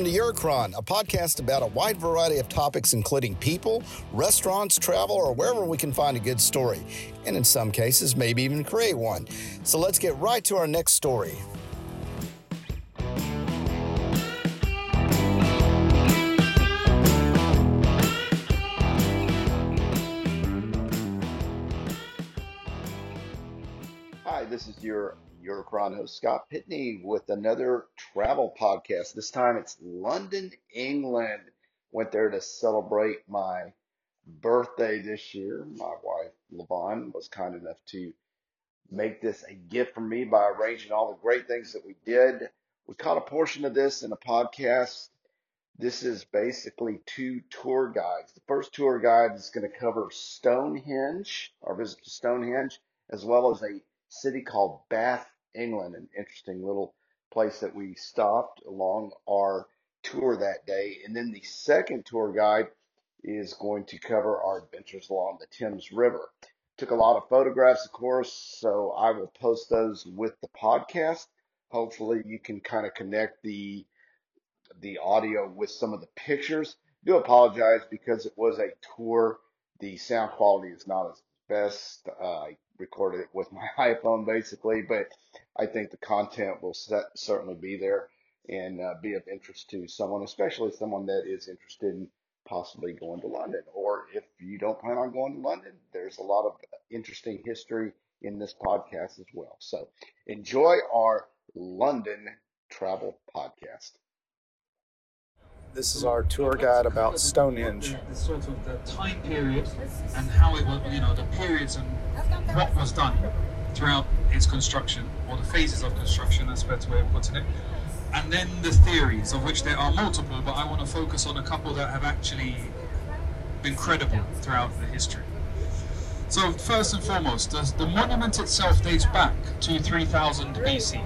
Welcome to Eurocron, a podcast about a wide variety of topics, including people, restaurants, travel, or wherever we can find a good story. And in some cases, maybe even create one. So let's get right to our next story. Hi, this is your Eurocron host Scott Pitney with another travel podcast. This time it's London, England. Went there to celebrate my birthday this year. My wife Levon was kind enough to make this a gift for me by arranging all the great things that we did. We caught a portion of this in a podcast. This is basically two tour guides. The first tour guide is going to cover Stonehenge, our visit to Stonehenge, as well as a city called Bath, England, an interesting little place that we stopped along our tour that day. And then the second tour guide is going to cover our adventures along the Thames River. Took a lot of photographs, of course, so I will post those with the podcast. Hopefully, you can kind of connect the the audio with some of the pictures. Do apologize because it was a tour. The sound quality is not as best. Uh, I recorded it with my iPhone basically, but I think the content will set, certainly be there and uh, be of interest to someone, especially someone that is interested in possibly going to London. Or if you don't plan on going to London, there's a lot of interesting history in this podcast as well. So enjoy our London travel podcast. This is our tour guide about Stonehenge. The, sort of the time period and how it was, you know, the periods and what was done throughout its construction, or the phases of construction, that's a better way of putting it. And then the theories, of which there are multiple, but I want to focus on a couple that have actually been credible throughout the history. So, first and foremost, the monument itself dates back to 3000 BC.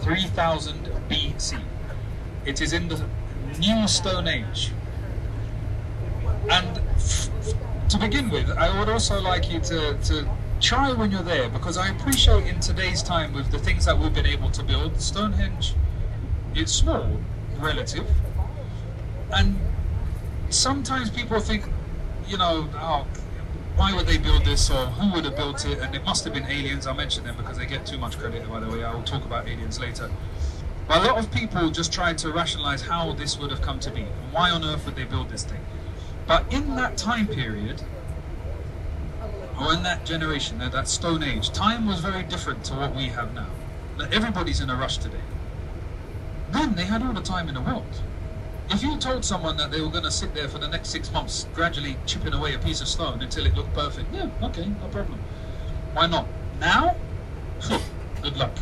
3000 BC. It is in the New Stone Age. And to begin with, I would also like you to, to try when you're there because I appreciate in today's time with the things that we've been able to build, Stonehenge, it's small, relative, and sometimes people think, you know, oh, why would they build this or who would have built it? And it must have been aliens. I mention them because they get too much credit, by the way. I will talk about aliens later. A lot of people just tried to rationalize how this would have come to be. and Why on earth would they build this thing? But in that time period, or in that generation, that Stone Age, time was very different to what we have now. Everybody's in a rush today. Then they had all the time in the world. If you told someone that they were going to sit there for the next six months, gradually chipping away a piece of stone until it looked perfect, yeah, okay, no problem. Why not? Now, good luck.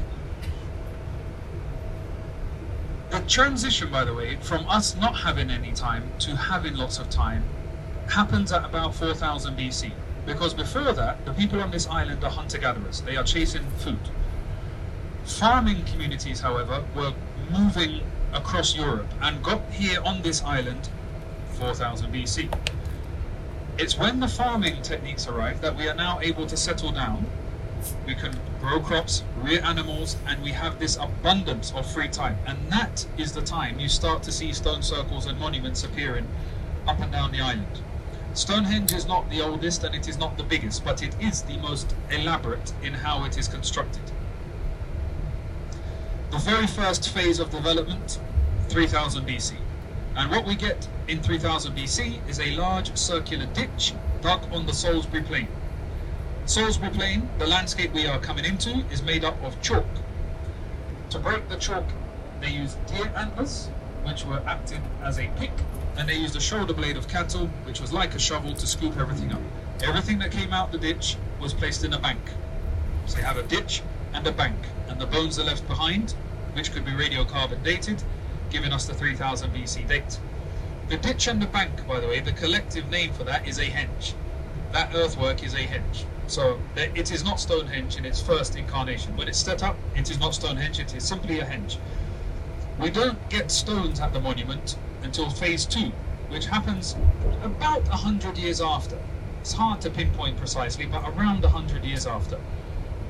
The transition, by the way, from us not having any time to having lots of time happens at about 4000 BC. Because before that, the people on this island are hunter gatherers, they are chasing food. Farming communities, however, were moving across Europe and got here on this island 4000 BC. It's when the farming techniques arrived that we are now able to settle down. We can grow crops, rear animals, and we have this abundance of free time. And that is the time you start to see stone circles and monuments appearing up and down the island. Stonehenge is not the oldest and it is not the biggest, but it is the most elaborate in how it is constructed. The very first phase of development, 3000 BC. And what we get in 3000 BC is a large circular ditch dug on the Salisbury Plain. Salisbury Plain, the landscape we are coming into, is made up of chalk. To break the chalk, they used deer antlers, which were acted as a pick, and they used a shoulder blade of cattle, which was like a shovel to scoop everything up. Everything that came out the ditch was placed in a bank. So you have a ditch and a bank, and the bones are left behind, which could be radiocarbon dated, giving us the 3000 BC date. The ditch and the bank, by the way, the collective name for that is a henge. That earthwork is a henge. So it is not Stonehenge in its first incarnation. When it's set up, it is not Stonehenge, it is simply a henge. We don't get stones at the monument until phase two, which happens about 100 years after. It's hard to pinpoint precisely, but around 100 years after.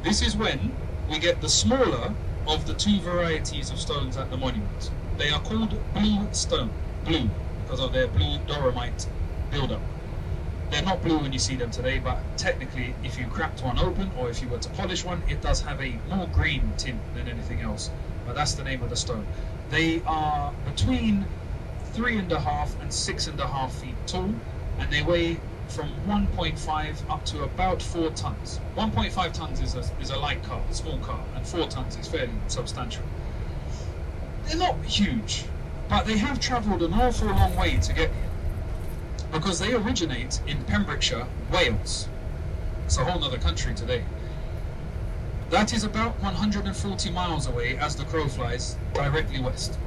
This is when we get the smaller of the two varieties of stones at the monument. They are called blue stone, blue, because of their blue doromite buildup. They're not blue when you see them today, but technically, if you cracked one open or if you were to polish one, it does have a more green tint than anything else. But that's the name of the stone. They are between three and a half and six and a half feet tall, and they weigh from 1.5 up to about 4 tons. 1.5 tons is a, is a light car, a small car, and 4 tons is fairly substantial. They're not huge, but they have travelled an awful long way to get here because they originate in Pembrokeshire, Wales. It's a whole other country today. That is about 140 miles away as the crow flies directly west.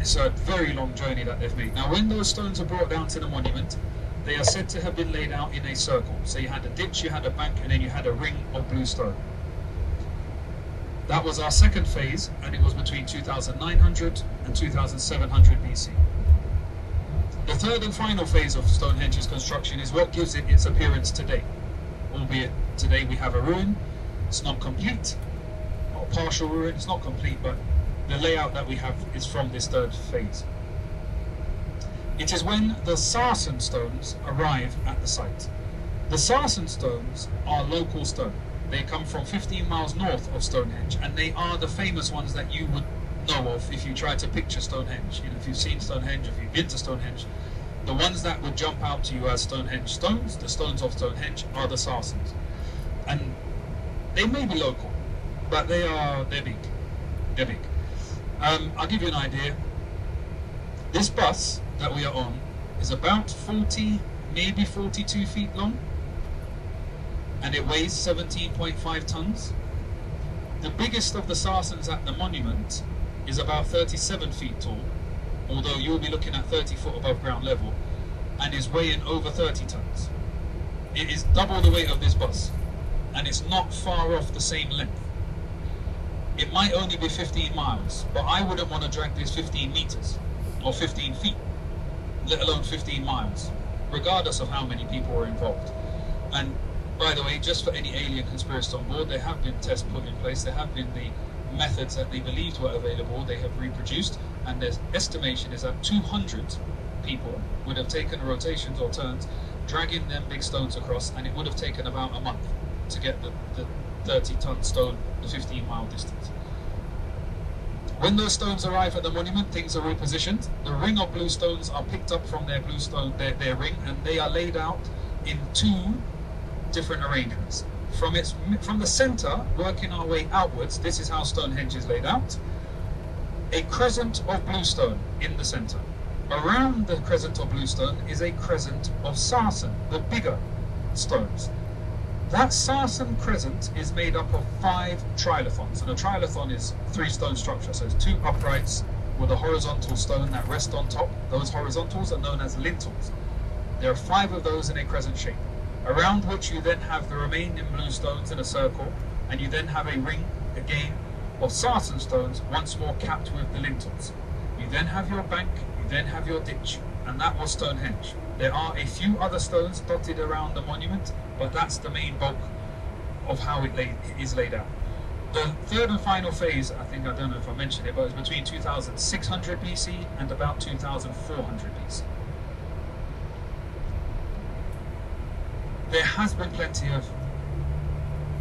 It's a very long journey that they've made. Now, when those stones are brought down to the monument, they are said to have been laid out in a circle. So you had a ditch, you had a bank, and then you had a ring of blue stone. That was our second phase, and it was between 2900 and 2700 BC. The third and final phase of Stonehenge's construction is what gives it its appearance today. Albeit today we have a ruin, it's not complete, or partial ruin, it's not complete, but the layout that we have is from this third phase. It is when the sarsen stones arrive at the site. The sarsen stones are local stone. They come from 15 miles north of Stonehenge, and they are the famous ones that you would know of if you try to picture Stonehenge. You know, if you've seen Stonehenge, if you've been to Stonehenge, the ones that would jump out to you as Stonehenge stones, the stones of Stonehenge, are the sarsens. And they may be local, but they are they're big. They're big. Um, I'll give you an idea. This bus that we are on is about 40, maybe 42 feet long, and it weighs 17.5 tons. The biggest of the sarsens at the monument is about 37 feet tall, although you'll be looking at 30 foot above ground level, and is weighing over 30 tons. It is double the weight of this bus, and it's not far off the same length. It might only be 15 miles, but I wouldn't want to drag this 15 meters or 15 feet let alone 15 miles, regardless of how many people are involved. And by the way, just for any alien conspiracists on board, there have been tests put in place. There have been the methods that they believed were available. They have reproduced, and their estimation is that 200 people would have taken rotations or turns, dragging them big stones across, and it would have taken about a month to get the, the 30 ton stone the 15 mile distance. When those stones arrive at the monument, things are repositioned. The ring of blue stones are picked up from their blue stone, their, their ring, and they are laid out in two different arrangements. From its from the center, working our way outwards, this is how Stonehenge is laid out. A crescent of bluestone in the center. Around the crescent of bluestone is a crescent of sarsen, the bigger stones. That sarsen crescent is made up of five trilithons, and a trilithon is three stone structure. So it's two uprights with a horizontal stone that rest on top. Those horizontals are known as lintels. There are five of those in a crescent shape, around which you then have the remaining blue stones in a circle, and you then have a ring again of sarsen stones, once more capped with the lintels. You then have your bank, you then have your ditch, and that was Stonehenge. There are a few other stones dotted around the monument, but that's the main bulk of how it lay, is laid out. The third and final phase, I think, I don't know if I mentioned it, but it's between 2600 BC and about 2400 BC. There has been plenty of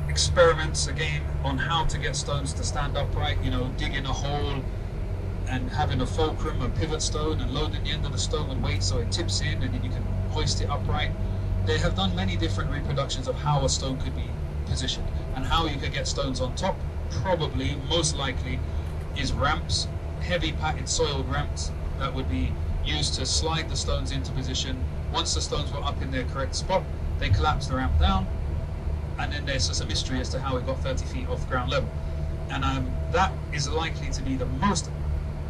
experiments again on how to get stones to stand upright, you know, digging a hole and having a fulcrum, a pivot stone, and loading the end of the stone with weight so it tips in and then you can hoist it upright they have done many different reproductions of how a stone could be positioned and how you could get stones on top. Probably, most likely, is ramps, heavy packed soiled ramps that would be used to slide the stones into position. Once the stones were up in their correct spot, they collapsed the ramp down, and then there's just a mystery as to how it got 30 feet off ground level. And um, that is likely to be the most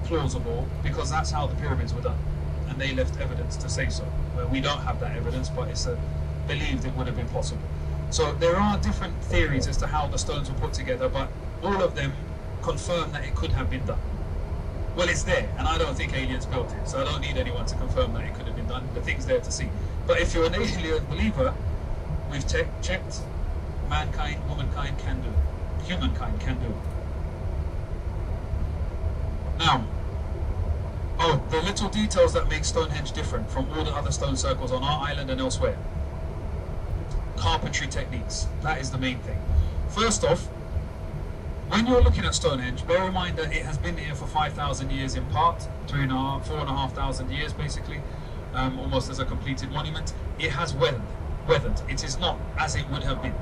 plausible because that's how the pyramids were done and they left evidence to say so. Well, we don't have that evidence, but it's uh, believed it would have been possible. So there are different theories as to how the stones were put together, but all of them confirm that it could have been done. Well, it's there, and I don't think aliens built it, so I don't need anyone to confirm that it could have been done. The thing's there to see. But if you're an alien believer, we've checked, mankind, womankind can do Humankind can do Now, Oh, the little details that make Stonehenge different from all the other stone circles on our island and elsewhere. Carpentry techniques. That is the main thing. First off, when you're looking at Stonehenge, bear in mind that it has been here for 5,000 years in part, three and a half, four and a half thousand years basically, um, almost as a completed monument. It has weathered, weathered. It is not as it would have been.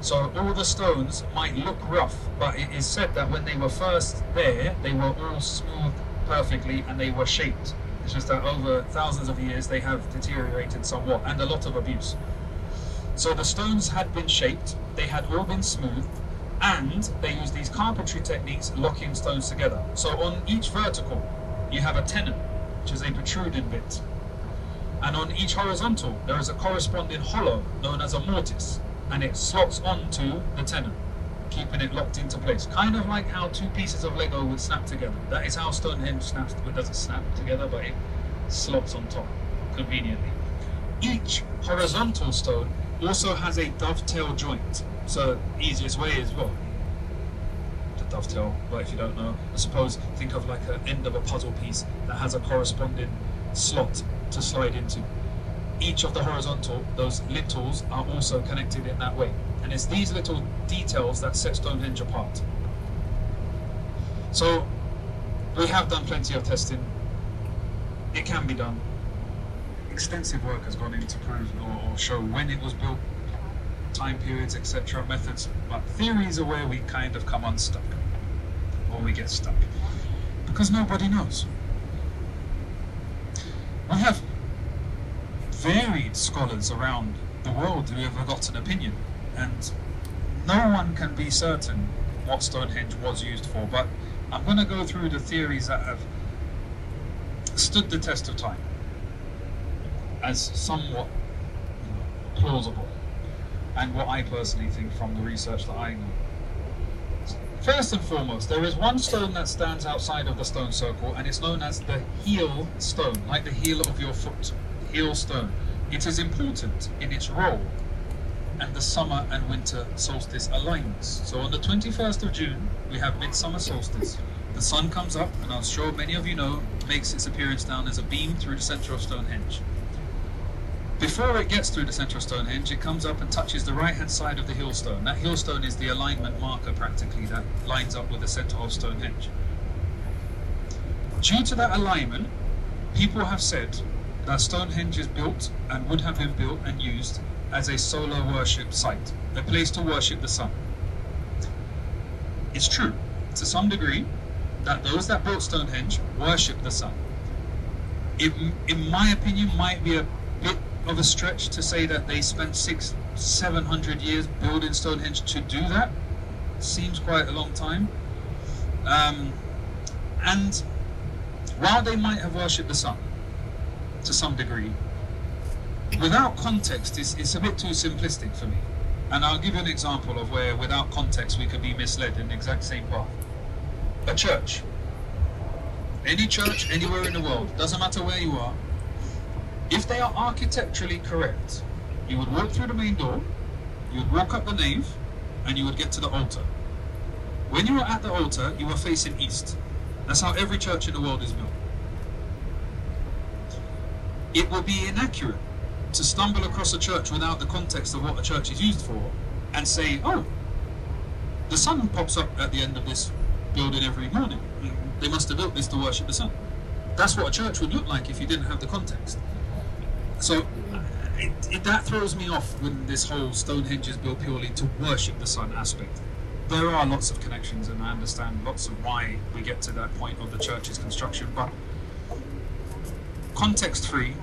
So all the stones might look rough, but it is said that when they were first there, they were all smooth perfectly and they were shaped. It's just that over thousands of years they have deteriorated somewhat and a lot of abuse. So the stones had been shaped, they had all been smooth, and they used these carpentry techniques locking stones together. So on each vertical, you have a tenon, which is a protruding bit. And on each horizontal, there is a corresponding hollow known as a mortise, and it slots onto the tenon, keeping it locked into place. Kind of like how two pieces of Lego would snap together. That is how Stonehenge snaps, it doesn't snap together, but it slots on top conveniently. Each horizontal stone also has a dovetail joint. So easiest way is well the dovetail, but if you don't know, I suppose think of like an end of a puzzle piece that has a corresponding slot to slide into. Each of the horizontal, those lintels are also connected in that way. And it's these little details that set Stonehenge apart. So we have done plenty of testing. It can be done. Extensive work has gone into prove or, or show when it was built, time periods, etc., methods. But theories are where we kind of come unstuck, or we get stuck, because nobody knows. We have varied scholars around the world who have got an opinion, and no one can be certain what Stonehenge was used for. But I'm going to go through the theories that have stood the test of time as somewhat plausible, and what I personally think from the research that I know. First and foremost, there is one stone that stands outside of the stone circle, and it's known as the heel stone, like the heel of your foot, heel stone. It is important in its role and the summer and winter solstice alignments. So on the 21st of June, we have midsummer solstice. The sun comes up, and I'm sure many of you know, makes its appearance down as a beam through the centre of Stonehenge. Before it gets through the central Stonehenge, it comes up and touches the right hand side of the hillstone. That hillstone is the alignment marker practically that lines up with the centre of Stonehenge. Due to that alignment, people have said that Stonehenge is built and would have been built and used as a solar worship site, a place to worship the sun. It's true, to some degree, that those that built Stonehenge worship the sun. It, in my opinion, might be a of a stretch to say that they spent six, seven hundred years building Stonehenge to do that. Seems quite a long time. Um, and while they might have worshipped the sun to some degree, without context, it's, it's a bit too simplistic for me. And I'll give you an example of where, without context, we could be misled in the exact same path. A church. Any church, anywhere in the world, doesn't matter where you are, if they are architecturally correct, you would walk through the main door, you would walk up the nave, and you would get to the altar. When you are at the altar, you are facing east. That's how every church in the world is built. It would be inaccurate to stumble across a church without the context of what a church is used for and say, oh, the sun pops up at the end of this building every morning. They must have built this to worship the sun. That's what a church would look like if you didn't have the context. So it, it, that throws me off when this whole Stonehenge is built purely to worship the sun aspect. There are lots of connections, and I understand lots of why we get to that point of the church's construction, but context free,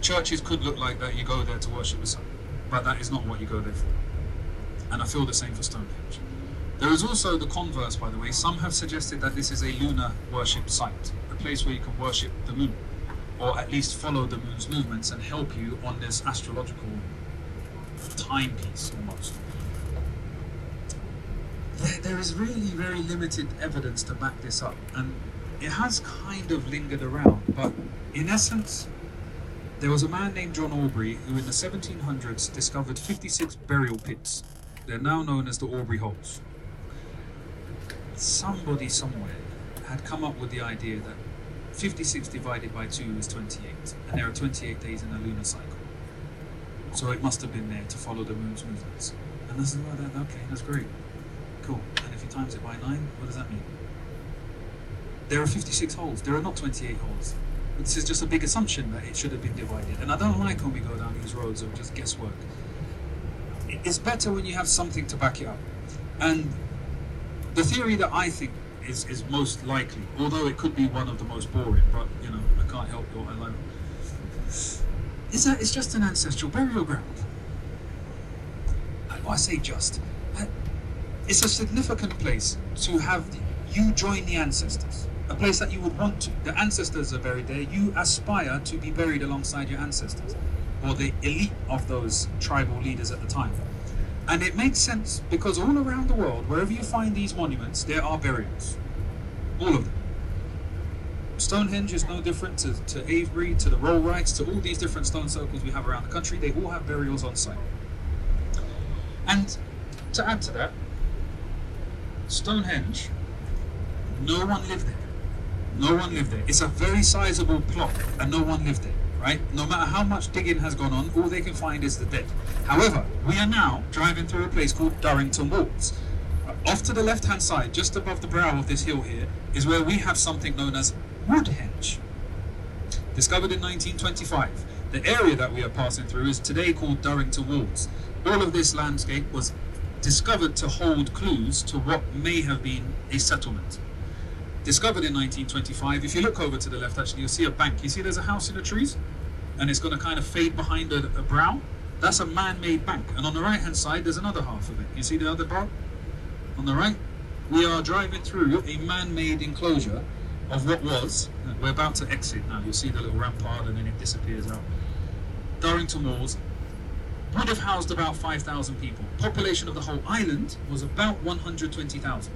churches could look like that. You go there to worship the sun, but that is not what you go there for. And I feel the same for Stonehenge. There is also the converse, by the way. Some have suggested that this is a lunar worship site, a place where you can worship the moon, or at least follow the moon's movements and help you on this astrological timepiece almost. There, there is really very limited evidence to back this up, and it has kind of lingered around, but in essence, there was a man named John Aubrey who in the 1700s discovered 56 burial pits. They're now known as the Aubrey Holes. Somebody somewhere had come up with the idea that 56 divided by 2 is 28, and there are 28 days in a lunar cycle. So it must have been there to follow the moon's movements. And is well, that, okay, that's great. Cool. And if you times it by 9, what does that mean? There are 56 holes, there are not 28 holes. This is just a big assumption that it should have been divided. And I don't like when we go down these roads of just guesswork. It's better when you have something to back it up. And the theory that I think is, is most likely, although it could be one of the most boring, but you know, I can't help what I love, is that it's just an ancestral burial ground. I say just. Uh, it's a significant place to have you join the ancestors. A place that you would want to. The ancestors are buried there. You aspire to be buried alongside your ancestors or the elite of those tribal leaders at the time. And it makes sense because all around the world, wherever you find these monuments, there are burials. All of them. Stonehenge is no different to, to Avebury, to the Rollrights, to all these different stone circles we have around the country. They all have burials on site. And to add to that, Stonehenge, no one lived there. No one lived there. It's a very sizable plot, and no one lived there right? No matter how much digging has gone on, all they can find is the dead. However, we are now driving through a place called Durrington Walls. Off to the left hand side, just above the brow of this hill here, is where we have something known as Woodhenge. Discovered in 1925. The area that we are passing through is today called Durrington Walls. All of this landscape was discovered to hold clues to what may have been a settlement discovered in 1925. If you look over to the left, actually, you'll see a bank. You see there's a house in the trees? And it's going to kind of fade behind a, a brow. That's a man-made bank. And on the right-hand side, there's another half of it. You see the other bar? On the right, we are driving through a man-made enclosure of what was. We're about to exit now. You'll see the little rampart and then it disappears out. Durrington Walls would have housed about 5,000 people. Population of the whole island was about 120,000.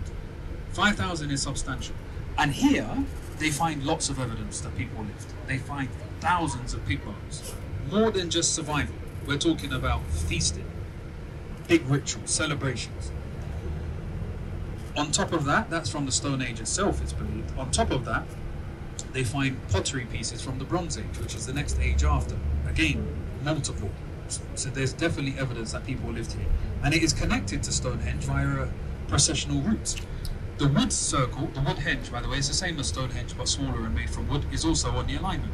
5,000 is substantial. And here, they find lots of evidence that people lived. They find thousands of pig bones. More than just survival. We're talking about feasting, big rituals, celebrations. On top of that, that's from the Stone Age itself, it's believed. On top of that, they find pottery pieces from the Bronze Age, which is the next age after. Again, multiple. So there's definitely evidence that people lived here. And it is connected to Stonehenge via a processional route. The wood circle, the wood henge, by the way, is the same as Stonehenge but smaller and made from wood, is also on the alignment.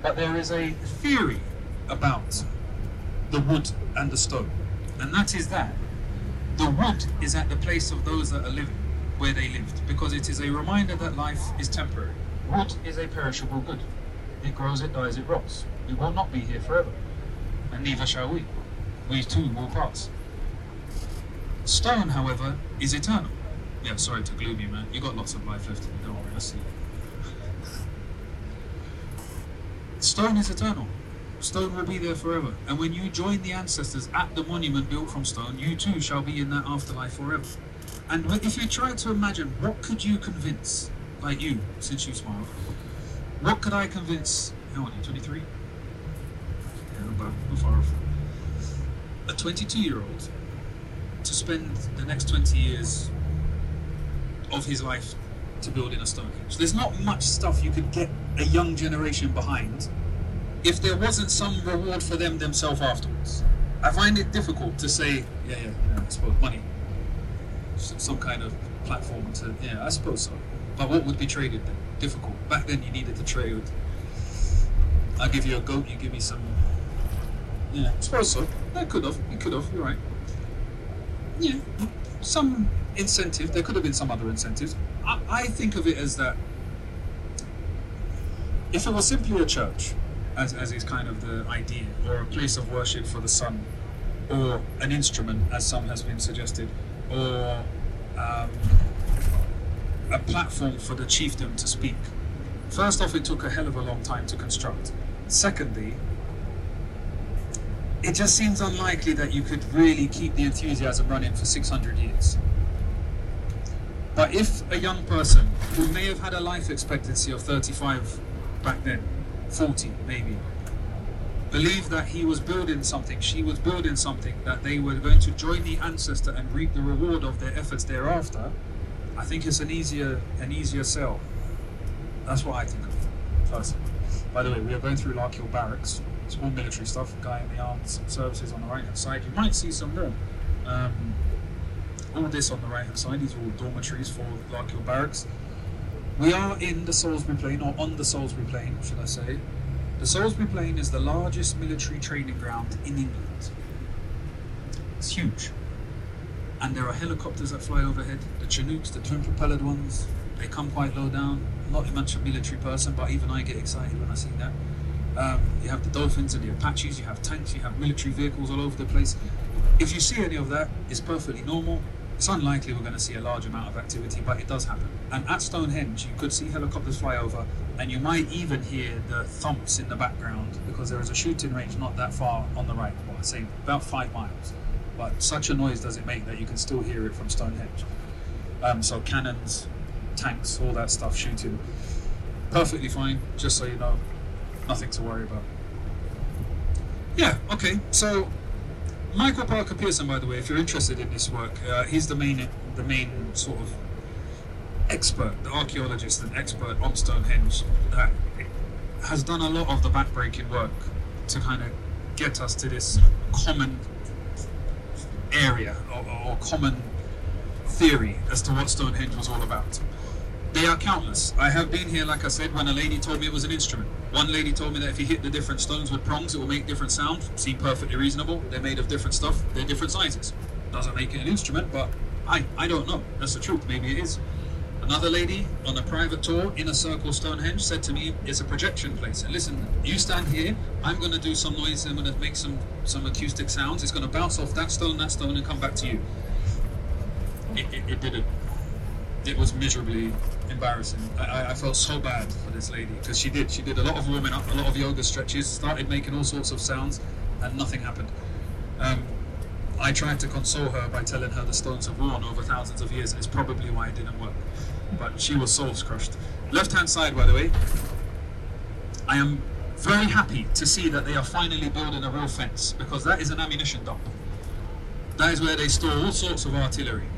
But there is a theory about the wood and the stone, and that is that the wood is at the place of those that are living, where they lived, because it is a reminder that life is temporary. Wood is a perishable good. It grows, it dies, it rots. We will not be here forever, and neither shall we. We too will pass. Stone, however, is eternal. Yeah, sorry to gloom you, man. You got lots of life left in you, don't worry, I see. Stone is eternal. Stone will be there forever. And when you join the ancestors at the monument built from stone, you too shall be in that afterlife forever. And if you try to imagine, what could you convince, like you, since you smiled, what could I convince, how old are you, 23? Yeah, about, far off. A 22 year old to spend the next 20 years of his life to build in a Stonehenge. There's not much stuff you could get a young generation behind if there wasn't some reward for them themselves afterwards. I find it difficult to say, yeah, yeah, yeah I suppose money, some kind of platform to, yeah, I suppose so. But what would be traded then? Difficult. Back then you needed to trade. I give you a goat, you give me some. Yeah, I suppose so. I could have. You could have. You're right yeah, some incentive. There could have been some other incentives. I, I think of it as that if it was simply a church, as, as is kind of the idea, or a place of worship for the sun, or an instrument, as some has been suggested, or um, a platform for the chieftain to speak. First off, it took a hell of a long time to construct. Secondly, it just seems unlikely that you could really keep the enthusiasm running for 600 years. But if a young person who may have had a life expectancy of 35 back then, 40 maybe, believed that he was building something, she was building something, that they were going to join the ancestor and reap the reward of their efforts thereafter, I think it's an easier an easier sell. That's what I think of personally. By the way, we are going through Larkhill Barracks. All military stuff. Guy in the armed services on the right hand side. You might see some more. Um, all this on the right hand side. These are all dormitories for Larkhill Barracks. We are in the Salisbury Plain, or on the Salisbury Plain, should I say. The Salisbury Plain is the largest military training ground in England. It's huge. And there are helicopters that fly overhead, the Chinooks, the twin propelled ones. They come quite low down. I'm not much of a military person, but even I get excited when I see that. Um, you have the Dolphins and the Apaches, you have tanks, you have military vehicles all over the place. If you see any of that, it's perfectly normal. It's unlikely we're going to see a large amount of activity, but it does happen. And at Stonehenge, you could see helicopters fly over, and you might even hear the thumps in the background because there is a shooting range not that far on the right, well, I say about five miles. But such a noise does it make that you can still hear it from Stonehenge. Um, so cannons, tanks, all that stuff shooting. Perfectly fine, just so you know. Nothing to worry about. Yeah, okay, so Michael Parker Pearson, by the way, if you're interested in this work, uh, he's the main the main sort of expert, the archaeologist and expert on Stonehenge that has done a lot of the backbreaking work to kind of get us to this common area or, or common theory as to what Stonehenge was all about. They are countless. I have been here, like I said, when a lady told me it was an instrument. One lady told me that if you hit the different stones with prongs, it will make different sound. Seemed perfectly reasonable. They're made of different stuff. They're different sizes. Doesn't make it an instrument, but I, I don't know. That's the truth. Maybe it is. Another lady on a private tour in a circle Stonehenge said to me, "It's a projection place. And listen, you stand here. I'm going to do some noise. I'm going to make some some acoustic sounds. It's going to bounce off that stone, that stone, and come back to you." It, it, it didn't. It was miserably embarrassing. I, I felt so bad for this lady because she did. She did a lot of warming up, a lot of yoga stretches, started making all sorts of sounds, and nothing happened. Um, I tried to console her by telling her the stones have worn over thousands of years, and it's probably why it didn't work. But she was soul crushed. Left hand side, by the way, I am very happy to see that they are finally building a real fence because that is an ammunition dump. That is where they store all sorts of artillery.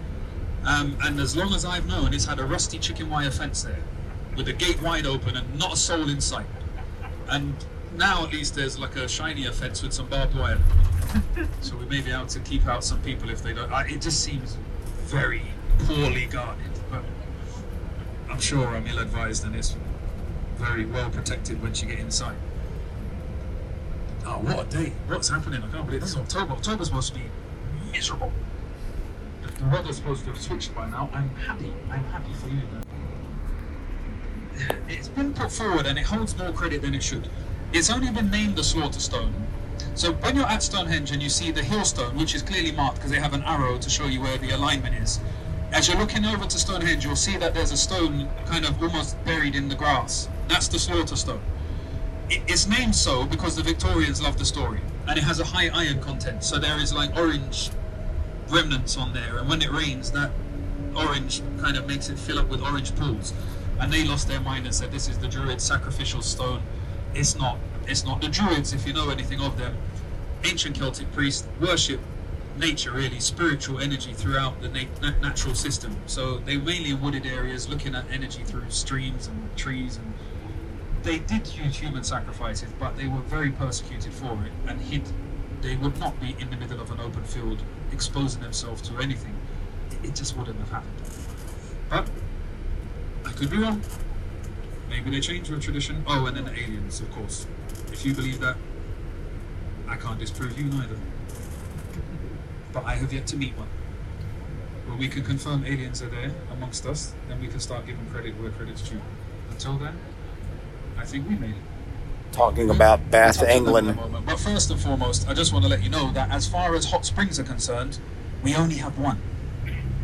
Um, and as long as I've known, it's had a rusty chicken wire fence there, with the gate wide open and not a soul in sight. And now at least there's like a shinier fence with some barbed wire. so we may be able to keep out some people if they don't. I, it just seems very poorly guarded, but I'm sure I'm ill-advised and it's very well protected once you get inside. Oh, what a day! What's happening? I can't believe this is October. October's supposed to be miserable the weather's supposed to have switched by now. I'm happy. I'm happy for you. It's been put forward and it holds more credit than it should. It's only been named the Slaughter Stone. So when you're at Stonehenge and you see the hill stone, which is clearly marked because they have an arrow to show you where the alignment is, as you're looking over to Stonehenge, you'll see that there's a stone kind of almost buried in the grass. That's the Slaughter Stone. It's named so because the Victorians loved the story, and it has a high iron content. So there is like orange remnants on there, and when it rains, that orange kind of makes it fill up with orange pools. And they lost their mind and said, "This is the Druid sacrificial stone." It's not. It's not. The Druids, if you know anything of them, ancient Celtic priests worship nature, really spiritual energy throughout the nat- natural system. So they mainly in wooded areas, looking at energy through streams and trees and they did use human sacrifices, but they were very persecuted for it and hid they would not be in the middle of an open field exposing themselves to anything. It just wouldn't have happened. But I could be wrong. Maybe they changed the tradition. Oh, and then the aliens, of course. If you believe that, I can't disprove you neither. But I have yet to meet one. When we can confirm aliens are there amongst us, then we can start giving credit where credit's due. Until then, I think we made it talking about Bath, England. But first and foremost, I just want to let you know that as far as hot springs are concerned, we only have one.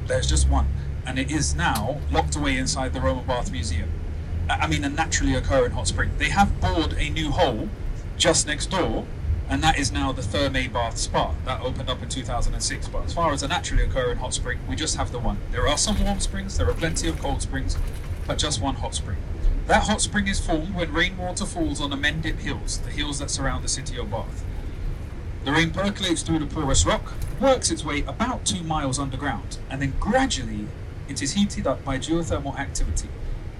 There's just one. And it is now locked away inside the Roman Bath Museum. I mean, a naturally occurring hot spring. They have bored a new hole just next door, and that is now the Thermae Bath Spa. That opened up in 2006. But as far as a naturally occurring hot spring, we just have the one. There are some warm springs, there are plenty of cold springs, but just one hot spring. That hot spring is formed when rainwater falls on the Mendip Hills, the hills that surround the city of Bath. The rain percolates through the porous rock, works its way about two miles underground, and then gradually it is heated up by geothermal activity.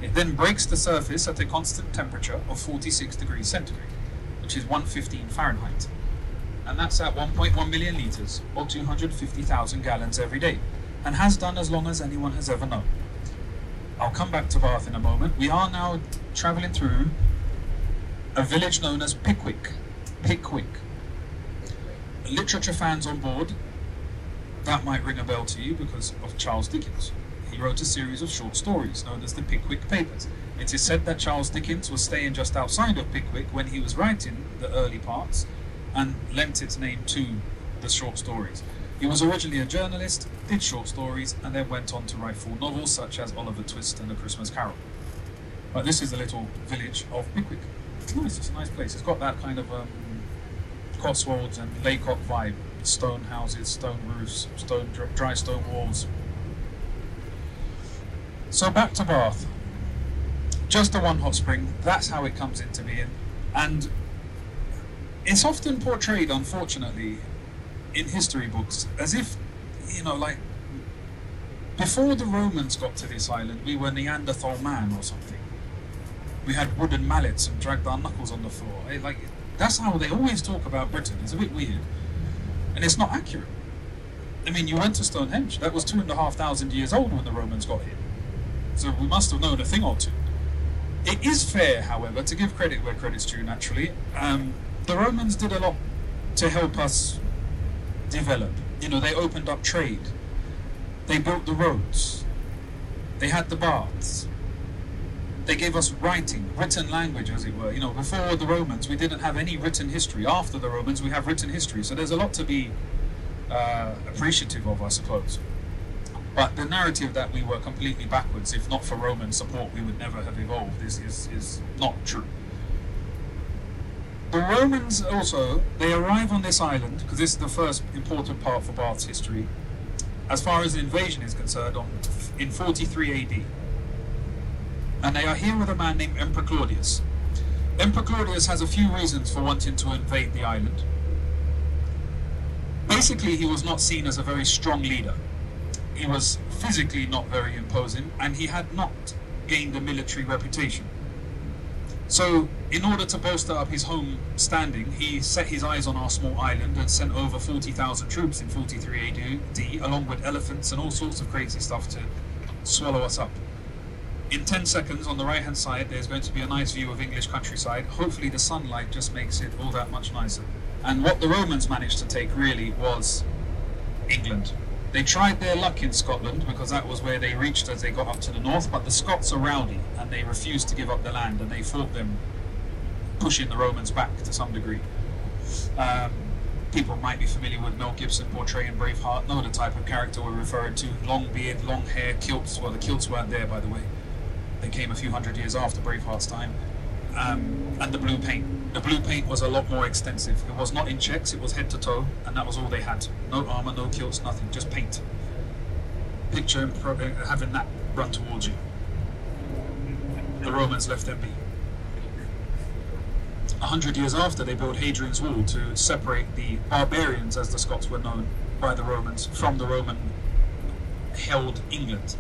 It then breaks the surface at a constant temperature of 46 degrees centigrade, which is 115 Fahrenheit. And that's at 1.1 million litres, or 250,000 gallons every day, and has done as long as anyone has ever known. I'll come back to Bath in a moment. We are now travelling through a village known as Pickwick. Pickwick. Literature fans on board, that might ring a bell to you because of Charles Dickens. He wrote a series of short stories known as the Pickwick Papers. It is said that Charles Dickens was staying just outside of Pickwick when he was writing the early parts and lent its name to the short stories. He was originally a journalist, did short stories, and then went on to write full novels such as Oliver Twist and A Christmas Carol. But this is the little village of Pickwick. It's nice, it's a nice place. It's got that kind of um, Cotswolds and Lacock vibe. Stone houses, stone roofs, stone dry stone walls. So back to Bath. Just the one hot spring, that's how it comes into being. And it's often portrayed, unfortunately, in history books as if, you know, like before the Romans got to this island, we were Neanderthal man or something. We had wooden mallets and dragged our knuckles on the floor. It, like that's how they always talk about Britain. It's a bit weird, and it's not accurate. I mean, you went to Stonehenge. That was two and a half thousand years old when the Romans got here, so we must have known a thing or two. It is fair, however, to give credit where credit's due. Naturally, um, the Romans did a lot to help us develop. You know, they opened up trade. They built the roads. They had the baths. They gave us writing, written language, as it were. You know, before the Romans, we didn't have any written history. After the Romans, we have written history. So there's a lot to be uh, appreciative of, I suppose. But the narrative that we were completely backwards, if not for Roman support, we would never have evolved, is, is, is not true. The Romans also, they arrive on this island, because this is the first important part for Bath's history, as far as the invasion is concerned, on, in 43 AD. And they are here with a man named Emperor Claudius. Emperor Claudius has a few reasons for wanting to invade the island. Basically, he was not seen as a very strong leader. He was physically not very imposing, and he had not gained a military reputation. So, in order to bolster up his home standing, he set his eyes on our small island and sent over 40,000 troops in 43 AD, along with elephants and all sorts of crazy stuff to swallow us up. In 10 seconds, on the right hand side, there's going to be a nice view of English countryside. Hopefully, the sunlight just makes it all that much nicer. And what the Romans managed to take really was England. They tried their luck in Scotland because that was where they reached as they got up to the north, but the Scots are rowdy and they refused to give up the land and they fought them, pushing the Romans back to some degree. Um, people might be familiar with Mel Gibson portraying Braveheart, know the type of character we're referring to long beard, long hair, kilts. Well, the kilts weren't there, by the way, they came a few hundred years after Braveheart's time. Um, and the blue paint. The blue paint was a lot more extensive. It was not in checks, it was head to toe, and that was all they had. No armor, no kilts, nothing, just paint. Picture uh, having that run towards you. The Romans left them be. A hundred years after, they built Hadrian's Wall to separate the barbarians, as the Scots were known by the Romans, from the Roman held England.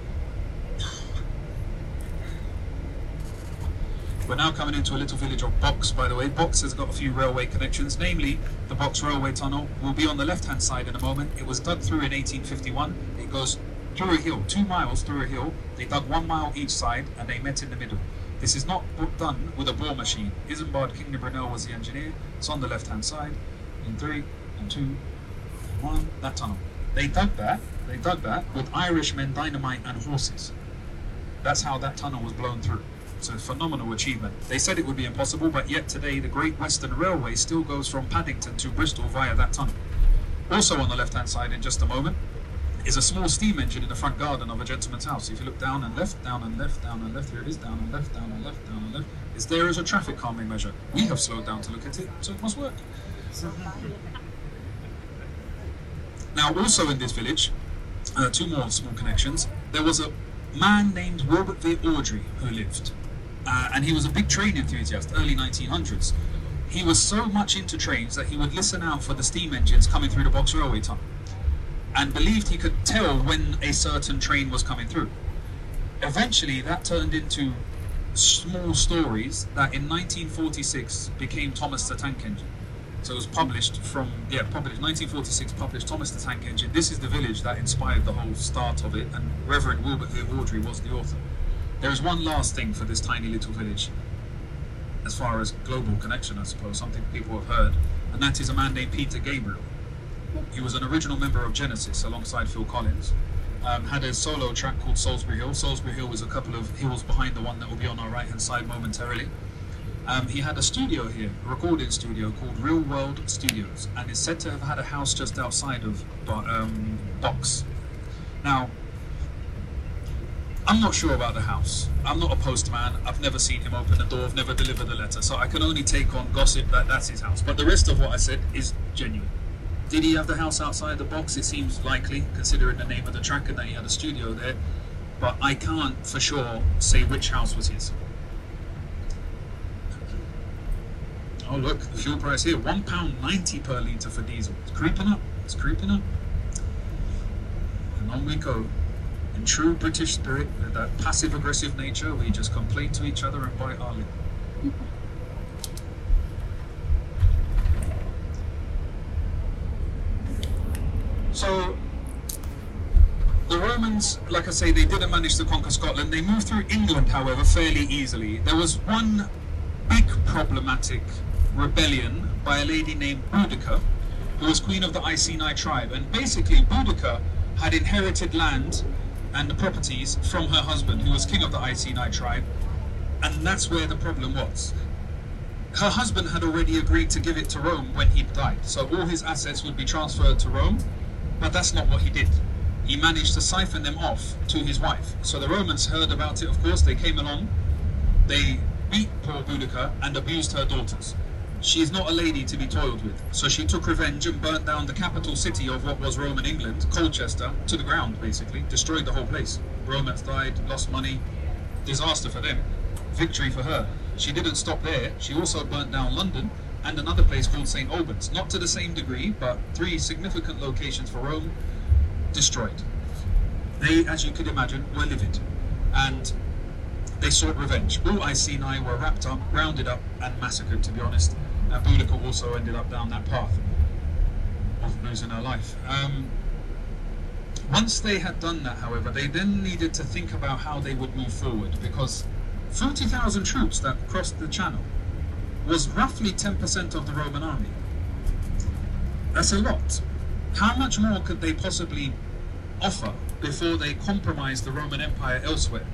We're now coming into a little village of Box, by the way. Box has got a few railway connections, namely the Box Railway Tunnel We'll be on the left-hand side in a moment. It was dug through in 1851. It goes through a hill, two miles through a hill. They dug one mile each side and they met in the middle. This is not done with a bore machine. Isambard Kingdom Brunel was the engineer. It's on the left-hand side. In three, and two, and one, that tunnel. They dug that, they dug that with Irishmen, dynamite and horses. That's how that tunnel was blown through. It's a phenomenal achievement. They said it would be impossible, but yet today the Great Western Railway still goes from Paddington to Bristol via that tunnel. Also on the left-hand side in just a moment is a small steam engine in the front garden of a gentleman's house. If you look down and left, down and left, down and left, here it is, down and left, down and left, down and left, it's there as a traffic calming measure. We have slowed down to look at it, so it must work. Now, also in this village, uh, two more small connections, there was a man named Robert Vere Awdry who lived. Uh, and he was a big train enthusiast, early 1900s. He was so much into trains that he would listen out for the steam engines coming through the Box Railway tunnel and believed he could tell when a certain train was coming through. Eventually, that turned into small stories that in 1946 became Thomas the Tank Engine. So it was published from, yeah, published 1946, published Thomas the Tank Engine. This is the village that inspired the whole start of it, and Reverend Wilbert Awdry was the author. There is one last thing for this tiny little village, as far as global connection, I suppose, something people have heard, and that is a man named Peter Gabriel. He was an original member of Genesis alongside Phil Collins. Um, had a solo track called Solsbury Hill. Solsbury Hill was a couple of hills behind the one that will be on our right hand side momentarily. Um, he had a studio here, a recording studio called Real World Studios, and is said to have had a house just outside of um, Box. Now, I'm not sure about the house. I'm not a postman. I've never seen him open the door. I've never delivered a letter. So I can only take on gossip that that's his house. But the rest of what I said is genuine. Did he have the house outside the box? It seems likely, considering the name of the track and that he had a studio there. But I can't for sure say which house was his. Oh look, the fuel price here, one pound ninety per litre for diesel. It's creeping up. It's creeping up. And on we go. In true British spirit, with that passive aggressive nature, we just complain to each other and bite our lip. So the Romans, like I say, they didn't manage to conquer Scotland. They moved through England, however, fairly easily. There was one big problematic rebellion by a lady named Boudicca, who was queen of the Iceni tribe. And basically, Boudicca had inherited land and the properties from her husband, who was king of the Iceni tribe. And that's where the problem was. Her husband had already agreed to give it to Rome when he died. So all his assets would be transferred to Rome, but that's not what he did. He managed to siphon them off to his wife. So the Romans heard about it, of course, they came along, they beat poor Boudicca and abused her daughters. She is not a lady to be toiled with, so she took revenge and burnt down the capital city of what was Roman England, Colchester, to the ground, basically. Destroyed the whole place. Romans died, lost money. Disaster for them. Victory for her. She didn't stop there. She also burnt down London and another place called St. Albans. Not to the same degree, but three significant locations for Rome destroyed. They, as you could imagine, were livid. And they sought revenge. All Iceni were wrapped up, rounded up, and massacred, to be honest and Boudicca also ended up down that path of losing her life. Um, once they had done that, however, they then needed to think about how they would move forward because 40,000 troops that crossed the channel was roughly 10% of the Roman army. That's a lot. How much more could they possibly offer before they compromised the Roman Empire elsewhere?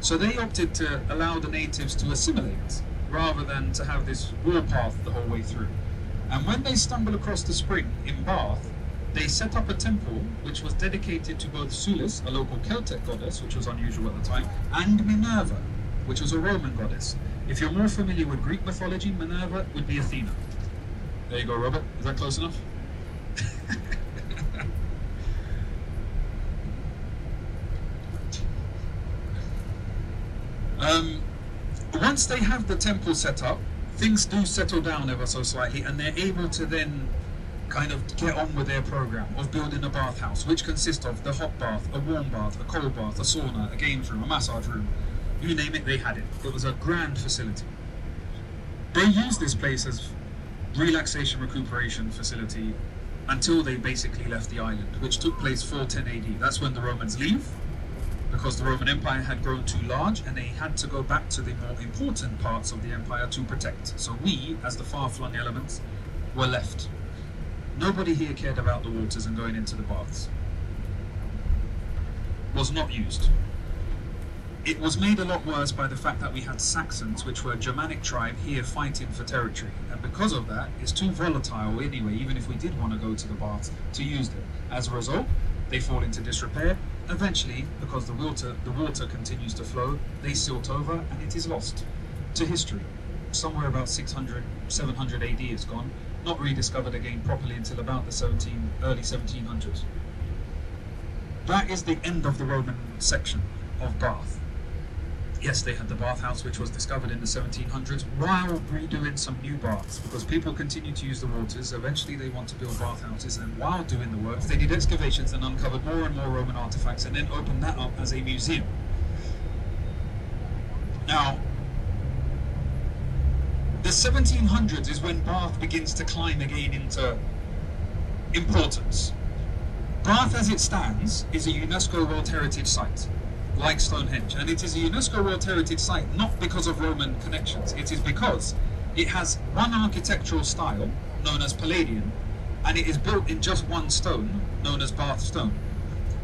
So they opted to allow the natives to assimilate rather than to have this warpath the whole way through. And when they stumble across the spring in Bath, they set up a temple which was dedicated to both Sulis, a local Celtic goddess, which was unusual at the time, and Minerva, which was a Roman goddess. If you're more familiar with Greek mythology, Minerva would be Athena. There you go, Robert. Is that close enough? um, once they have the temple set up, things do settle down ever so slightly, and they're able to then kind of get on with their program of building a bathhouse, which consists of the hot bath, a warm bath, a cold bath, a sauna, a games room, a massage room. You name it, they had it. It was a grand facility. They used this place as relaxation recuperation facility until they basically left the island, which took place 410 AD. That's when the Romans leave, because the Roman Empire had grown too large and they had to go back to the more important parts of the empire to protect. So we, as the far-flung elements, were left. Nobody here cared about the waters and going into the baths. Was not used. It was made a lot worse by the fact that we had Saxons, which were a Germanic tribe here fighting for territory. And because of that, it's too volatile anyway, even if we did want to go to the baths, to use them. As a result, they fall into disrepair. Eventually, because the water, the water continues to flow, they silt over and it is lost to history. Somewhere about 600, 700 AD it's gone, not rediscovered again properly until about the 17, early 1700s. That is the end of the Roman section of Bath yes, they had the bathhouse, which was discovered in the 1700s, while redoing some new baths, because people continued to use the waters. Eventually, they want to build bathhouses, and while doing the work, they did excavations and uncovered more and more Roman artifacts, and then opened that up as a museum. Now, the 1700s is when Bath begins to climb again into importance. Bath, as it stands, is a UNESCO World Heritage Site, like Stonehenge, and it is a UNESCO World Heritage Site not because of Roman connections. It is because it has one architectural style known as Palladian, and it is built in just one stone known as Bath stone.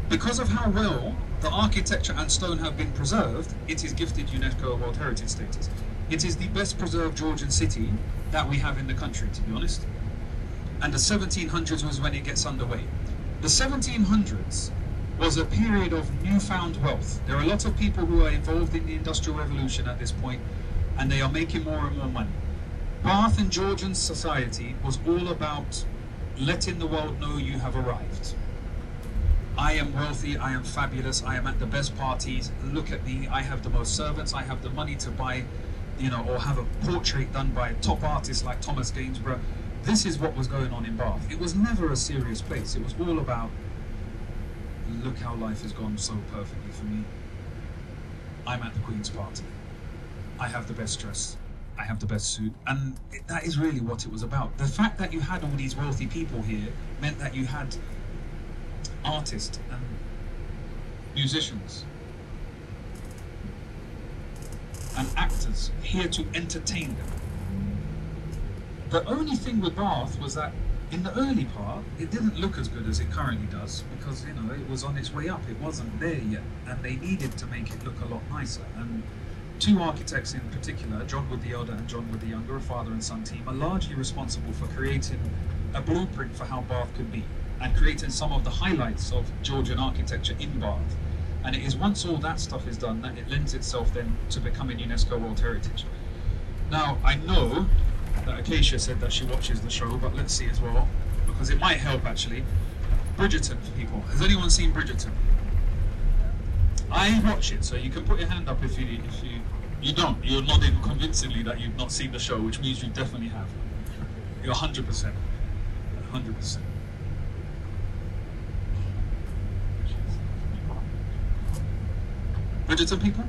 Because of how well the architecture and stone have been preserved, it is gifted UNESCO World Heritage status. It is the best preserved Georgian city that we have in the country, to be honest. And the 1700s was when it gets underway. The 1700s was a period of newfound wealth. There are a lot of people who are involved in the Industrial Revolution at this point, and they are making more and more money. Bath and Georgian society was all about letting the world know you have arrived. I am wealthy, I am fabulous, I am at the best parties, look at me, I have the most servants, I have the money to buy, you know, or have a portrait done by a top artist like Thomas Gainsborough. This is what was going on in Bath. It was never a serious place. It was all about, look how life has gone so perfectly for me. I'm at the Queen's party. I have the best dress. I have the best suit. And it, that is really what it was about. The fact that you had all these wealthy people here meant that you had artists and musicians and actors here to entertain them. The only thing with Bath was that in the early part, it didn't look as good as it currently does because you know it was on its way up. It wasn't there yet, and they needed to make it look a lot nicer. And two architects in particular, John Wood the Elder and John Wood the Younger, a father and son team, are largely responsible for creating a blueprint for how Bath could be and creating some of the highlights of Georgian architecture in Bath. And it is once all that stuff is done that it lends itself then to becoming UNESCO World Heritage. Now, I know that Acacia said that she watches the show, but let's see as well, because it might help actually. Bridgerton for people. Has anyone seen Bridgerton? I watch it, so you can put your hand up if you if you you don't. You're nodding convincingly that you've not seen the show, which means you definitely have. You're 100 percent, 100 percent. Bridgerton people?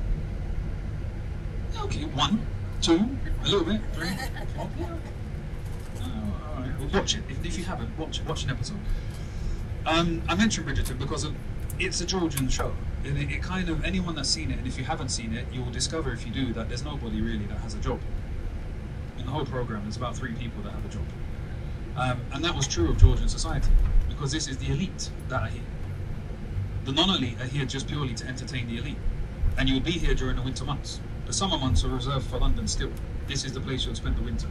Okay, one, two, a little bit, three. Oh, all right. Well, watch it. If, you haven't, watch watch an episode. Um, I mentioned Bridgerton because it's a Georgian show. And it, it kind of anyone that's seen it, and if you haven't seen it, you will discover if you do that there's nobody really that has a job. In the whole program, there's about three people that have a job, um, and that was true of Georgian society because this is the elite that are here. The non-elite are here just purely to entertain the elite, and you'll be here during the winter months. The summer months are reserved for London still. This is the place you'll spend the winter.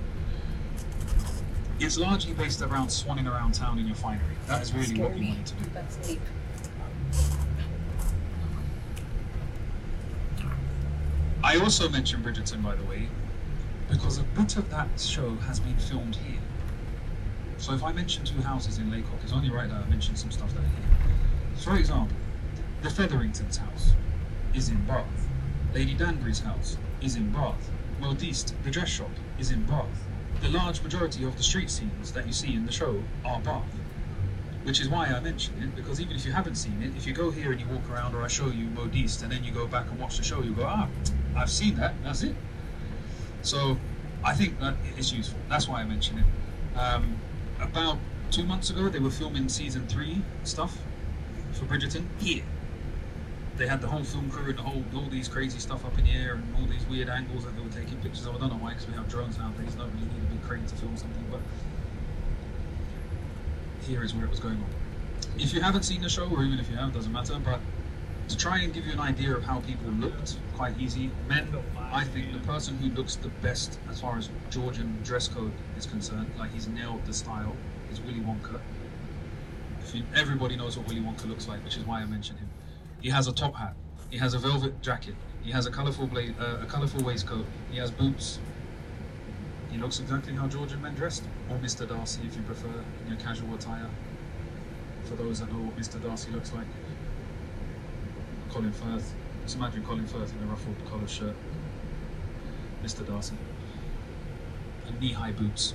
It's largely based around swanning around town in your finery. That is really what we wanted to do. That's deep. I also mentioned Bridgerton, by the way, because a bit of that show has been filmed here. So if I mention two houses in Lacock, it's only right that I mention some stuff that are here. For example, the Featheringtons' house is in Bath. Lady Danbury's house is in Bath. Modiste, the dress shop, is in Bath. The large majority of the street scenes that you see in the show are Bath. Which is why I mention it, because even if you haven't seen it, if you go here and you walk around or I show you Modiste and then you go back and watch the show, you go, ah, I've seen that, that's it. So I think that it's useful. That's why I mention it. Um, about two months ago, they were filming season three stuff for Bridgerton here. They had the whole film crew and the whole all these crazy stuff up in the air and all these weird angles that they were taking pictures of. I don't know why, because we have drones nowadays. Don't really need a big crane to film something, but here is where it was going on. If you haven't seen the show, or even if you have, doesn't matter. But to try and give you an idea of how people looked, quite easy. Men, I think the person who looks the best as far as Georgian dress code is concerned, like he's nailed the style, is Willy Wonka. You, everybody knows what Willy Wonka looks like, which is why I mentioned him. He has a top hat. He has a velvet jacket. He has a colourful blade, uh, a colourful waistcoat. He has boots. He looks exactly how Georgian men dressed, or Mr. Darcy, if you prefer, in your casual attire. For those that know what Mr. Darcy looks like, Colin Firth. Just imagine Colin Firth in a ruffled collar shirt. Mr. Darcy. And knee-high boots.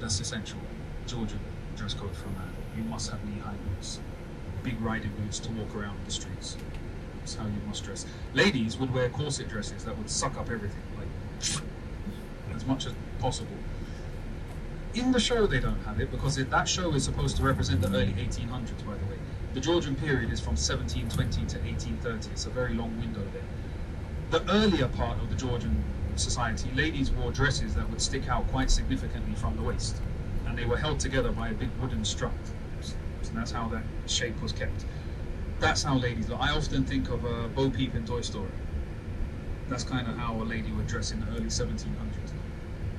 That's essential. Georgian dress code for a man. You must have knee-high boots. Big riding boots to walk around the streets. That's how you must dress. Ladies would wear corset dresses that would suck up everything. Like as much as possible. In the show, they don't have it because it, that show is supposed to represent the early 1800s, by the way. The Georgian period is from 1720 to 1830. It's a very long window there. The earlier part of the Georgian society, ladies wore dresses that would stick out quite significantly from the waist, and they were held together by a big wooden strut. So that's how that shape was kept. That's how ladies look. I often think of uh, Bo Peep in Toy Story. That's kind of how a lady would dress in the early 1700s,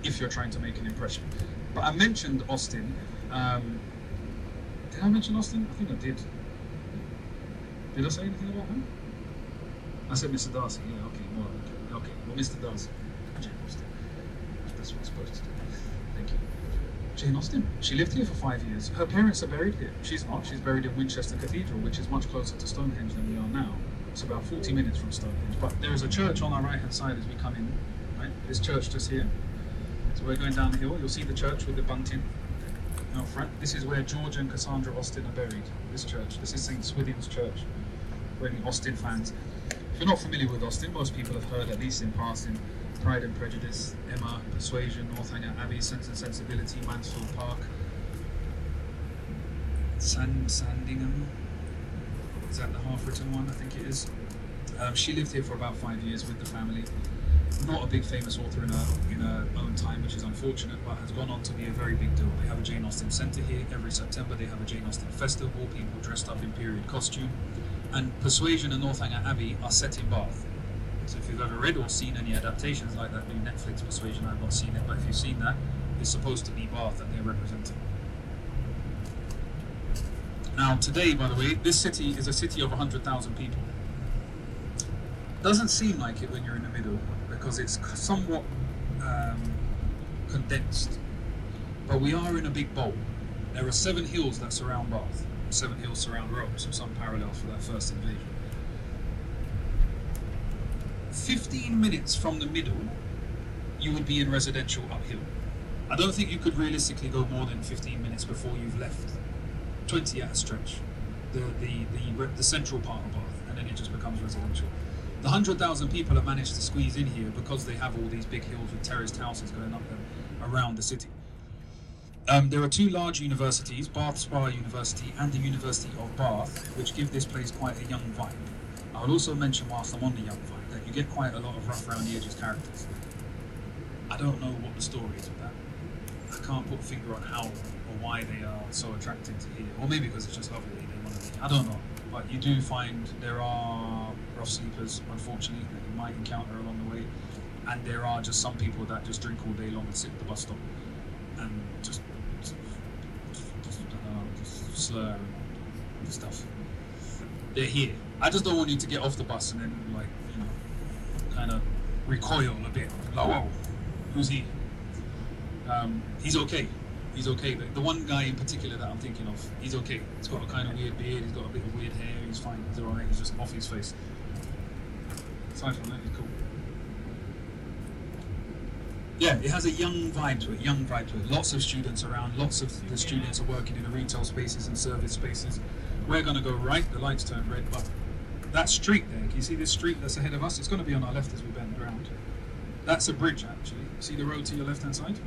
if you're trying to make an impression. But I mentioned Austen. Um, did I mention Austen? I think I did. Did I say anything about him? I said Mr. Darcy. Yeah, okay, more. Okay, well, Mr. Darcy. Jane Austen. That's what I'm supposed to do. Jane Austen. She lived here for five years. Her parents are buried here. She's not. She's buried in Winchester Cathedral, which is much closer to Stonehenge than we are now. It's about 40 minutes from Stonehenge. But there is a church on our right hand side as we come in. Right? This church just here. So we're going down the hill. You'll see the church with the bunting out front. This is where George and Cassandra Austen are buried. This church. This is St. Swithin's Church. For any Austen fans. If you're not familiar with Austen, most people have heard, at least in passing, Pride and Prejudice, Emma, Persuasion, Northanger Abbey, Sense and Sensibility, Mansfield Park, Sand Sandingham. Is that the half-written one? I think it is. Um, she lived here for about five years with the family. Not a big famous author in her in her own time, which is unfortunate, but has gone on to be a very big deal. They have a Jane Austen Centre here every September. They have a Jane Austen Festival. People dressed up in period costume and Persuasion and Northanger Abbey are set in Bath. So if you've ever read or seen any adaptations like that new Netflix Persuasion, I've not seen it, but if you've seen that, it's supposed to be Bath that they're representing. Now, today, by the way, this city is a city of 100,000 people. Doesn't seem like it when you're in the middle because it's somewhat um, condensed. But we are in a big bowl. There are seven hills that surround Bath. Seven Hills surround Rome, so some parallels for that first invasion. 15 minutes from the middle, you would be in residential uphill. I don't think you could realistically go more than 15 minutes before you've left. 20 at a stretch. The, the, the, the central part of Bath, and then it just becomes residential. The 100,000 people have managed to squeeze in here because they have all these big hills with terraced houses going up around the city. Um, there are two large universities, Bath Spa University and the University of Bath, which give this place quite a young vibe. I will also mention, whilst I'm on the young vibe, that you get quite a lot of rough around the edges characters. I don't know what the story is with that. I can't put a finger on how or why they are so attracted to here, or maybe because it's just lovely. They want to be. I don't know, but you do find there are rough sleepers, unfortunately, that you might encounter along the way, and there are just some people that just drink all day long and sit at the bus stop and just uh, slur and stuff. They're here. I just don't want you to get off the bus and then like you know, kind of recoil a bit. Like, whoa, who's he? Um, he's okay. He's okay. The, the one guy in particular that I'm thinking of, he's okay. He's got a kind of weird beard. He's got a bit of weird hair. He's fine. He's alright. He's just off his face. Aside from that, he's cool. Yeah, it has a young vibe to it, young vibe to it. Lots of students around, lots of the students are working in the retail spaces and service spaces. We're going to go right, the lights turned red, but that street there, can you see this street that's ahead of us? It's going to be on our left as we bend around. That's a bridge, actually. See the road to your left hand side?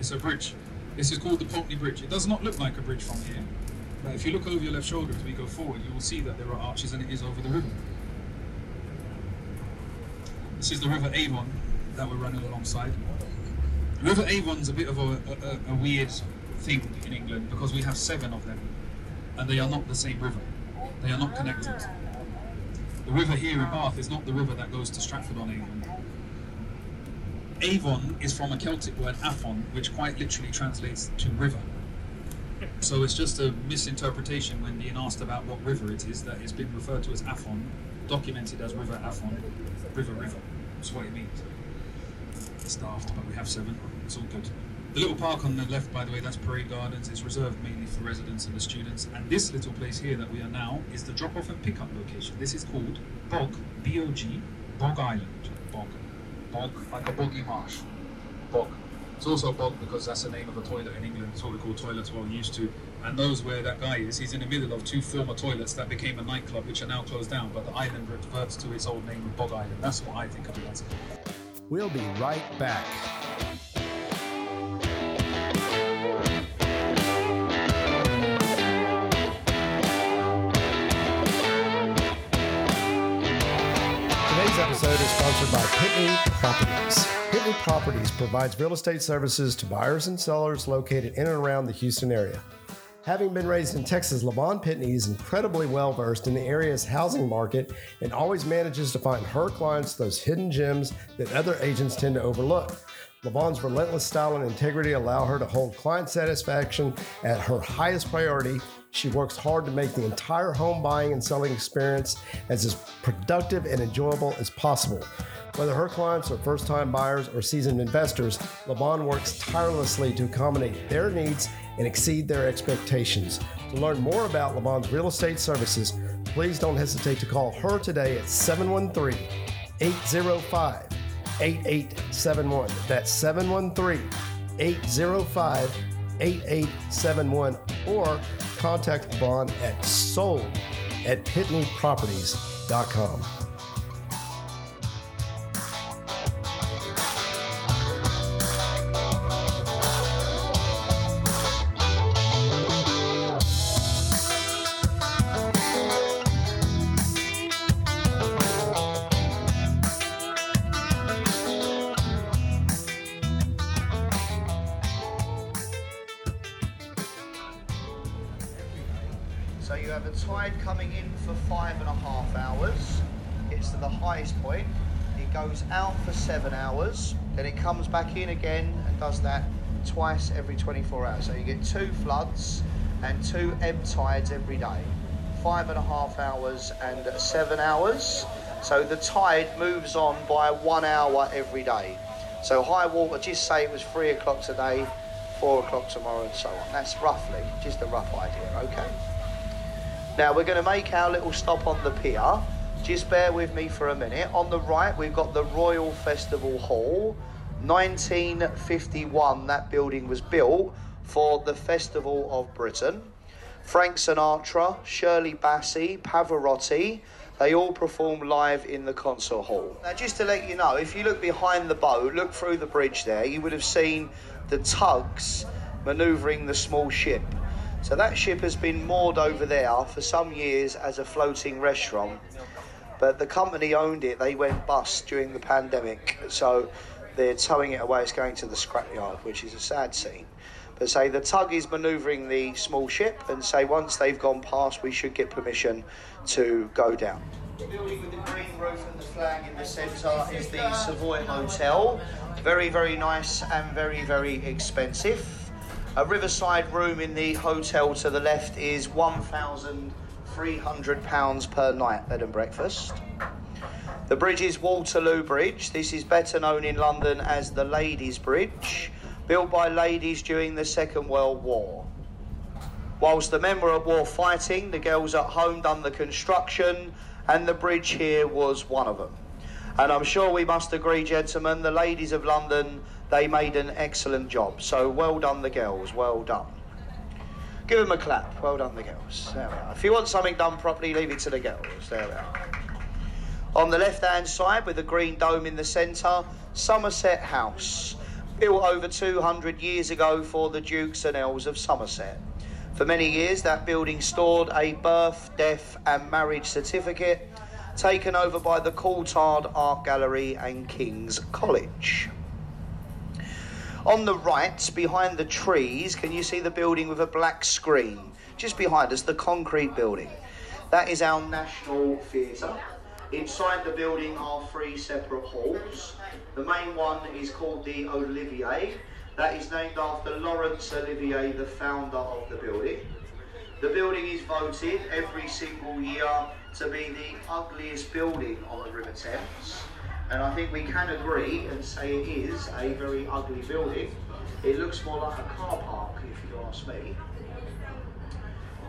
It's a bridge. This is called the Pulteney Bridge. It does not look like a bridge from here, but if you look over your left shoulder as we go forward, you will see that there are arches and it is over the river. This is the River Avon that we're running alongside. River Avon's a bit of a, a, a, weird thing in England because we have seven of them and they are not the same river. They are not connected. The river here in Bath is not the river that goes to Stratford on Avon. Avon is from a Celtic word Afon, which quite literally translates to river. So it's just a misinterpretation when being asked about what river it is that it's been referred to as Afon, documented as River Afon, River River. That's what it means It's staffed, but we have seven. It's all good. The little park on the left, by the way, that's Parade Gardens. It's reserved mainly for residents and the students. And this little place here that we are now is the drop-off and pick-up location. This is called Bog, B-O-G, Bog Island. Bog. Bog, like a boggy marsh. Bog. It's also Bog because that's the name of a toilet in England. It's what we call toilets well used to. And those where that guy is, he's in the middle of two former toilets that became a nightclub, which are now closed down. But the island reverts to its old name of Bog Island. That's what I think of it as. We'll be right back. Is sponsored by Pitney Properties. Pitney Properties provides real estate services to buyers and sellers located in and around the Houston area. Having been raised in Texas, Levon Pitney is incredibly well versed in the area's housing market and always manages to find her clients those hidden gems that other agents tend to overlook. Levon's relentless style and integrity allow her to hold client satisfaction at her highest priority. She works hard to make the entire home buying and selling experience as, as productive and enjoyable as possible. Whether her clients are first time buyers or seasoned investors, Levon works tirelessly to accommodate their needs and exceed their expectations. To learn more about Levon's real estate services, please don't hesitate to call her today at 713 805 8871. That's 713 805 8871 or contact Bond at sold at pitneyproperties.com. comes back in again and does that twice every 24 hours. So you get two floods and two ebb tides every day. Five and a half hours and seven hours. So the tide moves on by one hour every day. So high water, just say it was three o'clock today, four o'clock tomorrow, and so on. That's roughly, just a rough idea, okay? Now we're going to make our little stop on the pier. Just bear with me for a minute. On the right, we've got the Royal Festival Hall. 1951, that building was built for the Festival of Britain. Frank Sinatra, Shirley Bassey, Pavarotti, they all perform live in the concert hall. Now, just to let you know, if you look behind the boat, look through the bridge there, you would have seen the tugs manoeuvring the small ship. So that ship has been moored over there for some years as a floating restaurant. But the company owned it, they went bust during the pandemic. So they're towing it away, it's going to the scrapyard, which is a sad scene. But say the tug is manoeuvring the small ship, and say once they've gone past, we should get permission to go down. The building with the green roof and the flag in the centre is the Savoy Hotel. Very, very nice and very, very expensive. A riverside room in the hotel to the left is £1,300 per night, bed and breakfast. The bridge is Waterloo Bridge. This is better known in London as the Ladies Bridge, built by ladies during the Second World War. Whilst the men were at war fighting, the girls at home done the construction, and the bridge here was one of them. And I'm sure we must agree, gentlemen, the ladies of London, they made an excellent job. So well done, the girls, well done. Give them a clap. Well done, the girls. There we are. If you want something done properly, leave it to the girls. There we are. On the left hand side, with a green dome in the centre, Somerset House, built over 200 years ago for the Dukes and Earls of Somerset. For many years, that building stored a birth, death, and marriage certificate taken over by the Courtauld Art Gallery and King's College. On the right, behind the trees, can you see the building with a black screen? Just behind us, the concrete building. That is our National Theatre. Inside the building are three separate halls. The main one is called the Olivier. That is named after Laurence Olivier, the founder of the building. The building is voted every single year to be the ugliest building on the River Thames. And I think we can agree and say it is a very ugly building. It looks more like a car park, if you ask me.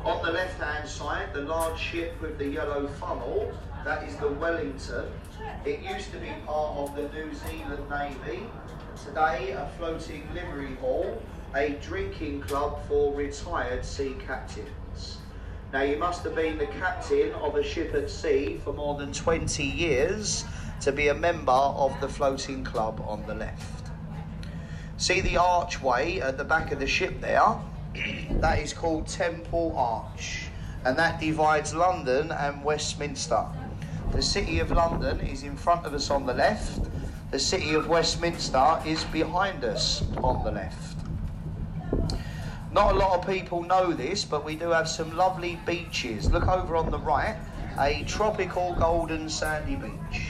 On the left hand side, the large ship with the yellow funnel, that is the Wellington. It used to be part of the New Zealand Navy. Today, a floating livery hall, a drinking club for retired sea captains. Now, you must have been the captain of a ship at sea for more than 20 years to be a member of the floating club on the left. See the archway at the back of the ship there? that is called Temple Arch, and that divides London and Westminster. The City of London is in front of us on the left. The City of Westminster is behind us on the left. Not a lot of people know this, but we do have some lovely beaches. Look over on the right, a tropical golden sandy beach.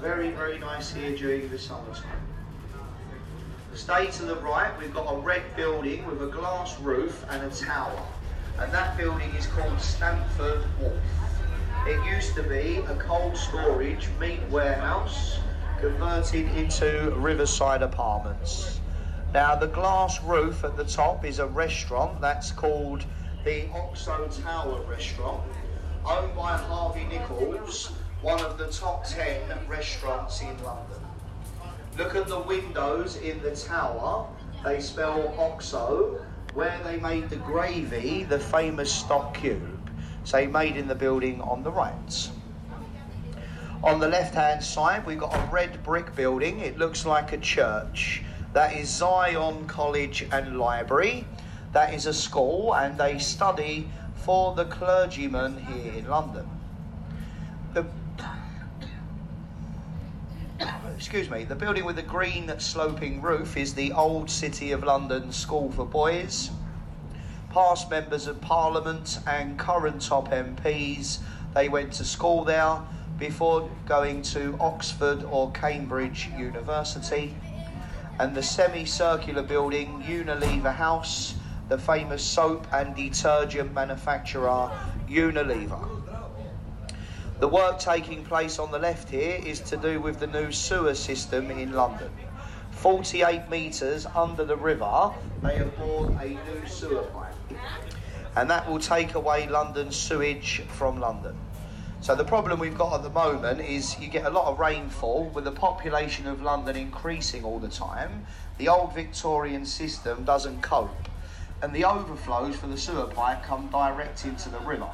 Very, very nice here during the summertime. Stay to the right, we've got a red building with a glass roof and a tower. And that building is called Stamford Wharf. It used to be a cold storage meat warehouse converted into riverside apartments. Now, the glass roof at the top is a restaurant that's called the Oxo Tower Restaurant, owned by Harvey Nichols, one of the top 10 restaurants in London. Look at the windows in the tower, they spell Oxo, where they made the gravy, the famous stock cube, say made in the building on the right. On the left hand side, we've got a red brick building, it looks like a church. That is Sion College and Library. That is a school and they study for the clergymen here in London. The, excuse me, the building with the green sloping roof is the Old City of London School for Boys. Past members of Parliament and current top MPs, they went to school there before going to Oxford or Cambridge University and the semicircular building Unilever House, the famous soap and detergent manufacturer Unilever. The work taking place on the left here is to do with the new sewer system in London. 48 metres under the river, they have bored a new sewer pipe. And that will take away London's sewage from London. So the problem we've got at the moment is you get a lot of rainfall with the population of London increasing all the time. The old Victorian system doesn't cope. And the overflows for the sewer pipe come direct into the river.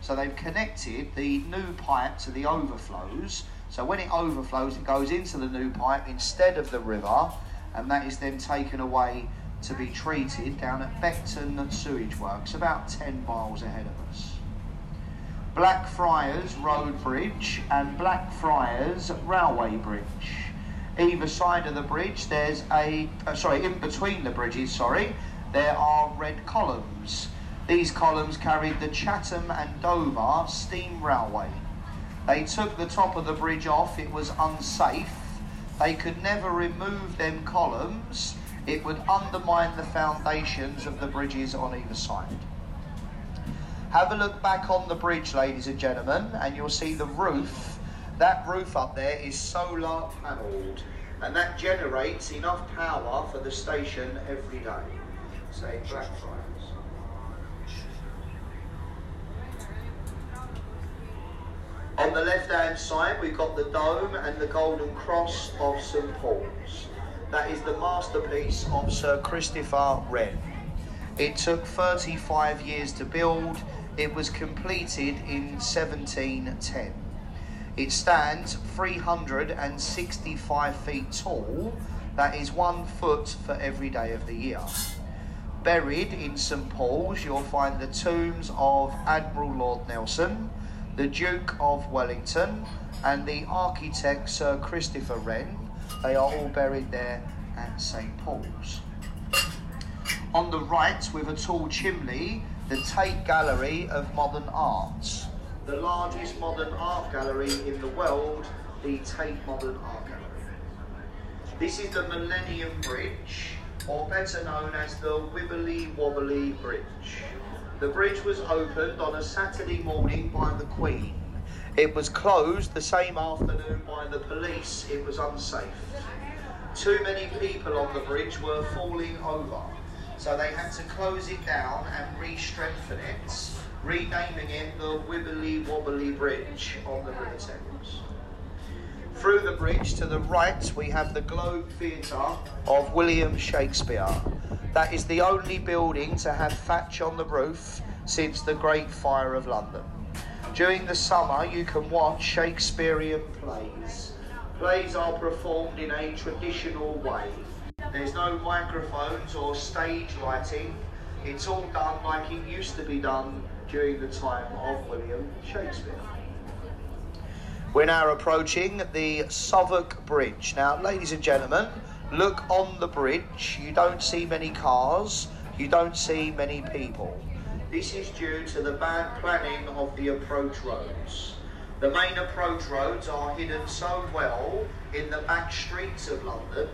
So they've connected the new pipe to the overflows. So when it overflows, it goes into the new pipe instead of the river, and that is then taken away to be treated down at Beckton Sewage Works, about 10 miles ahead of us. Blackfriars Road Bridge and Blackfriars Railway Bridge. Either side of the bridge, there's a uh, sorry, in between the bridges, sorry, there are red columns. These columns carried the Chatham and Dover steam railway. They took the top of the bridge off, it was unsafe. They could never remove them columns, it would undermine the foundations of the bridges on either side. Have a look back on the bridge, ladies and gentlemen, and you'll see the roof. That roof up there is solar panelled, and that generates enough power for the station every day. Say Blackfriars. On the left hand side, we've got the dome and the golden cross of St Paul's. That is the masterpiece of Sir Christopher Wren. It took 35 years to build. It was completed in 1710. It stands 365 feet tall. That is one foot for every day of the year. Buried in St Paul's, you'll find the tombs of Admiral Lord Nelson, the Duke of Wellington, and the architect Sir Christopher Wren. They are all buried there at St Paul's. On the right, with a tall chimney, the Tate Gallery of Modern Art, the largest modern art gallery in the world, the Tate Modern Art Gallery. This is the Millennium Bridge, or better known as the Wibbly Wobbly Bridge. The bridge was opened on a Saturday morning by the Queen. It was closed the same afternoon by the police. It was unsafe. Too many people on the bridge were falling over. So they had to close it down and re-strengthen it, renaming it the Wibbly Wobbly Bridge on the River Thames. Through the bridge to the right, we have the Globe Theatre of William Shakespeare. That is the only building to have thatch on the roof since the Great Fire of London. During the summer, you can watch Shakespearean plays. Plays are performed in a traditional way. There's no microphones or stage lighting. It's all done like it used to be done during the time of William Shakespeare. We're now approaching the Southwark Bridge. Now, ladies and gentlemen, look on the bridge. You don't see many cars, you don't see many people. This is due to the bad planning of the approach roads. The main approach roads are hidden so well in the back streets of London,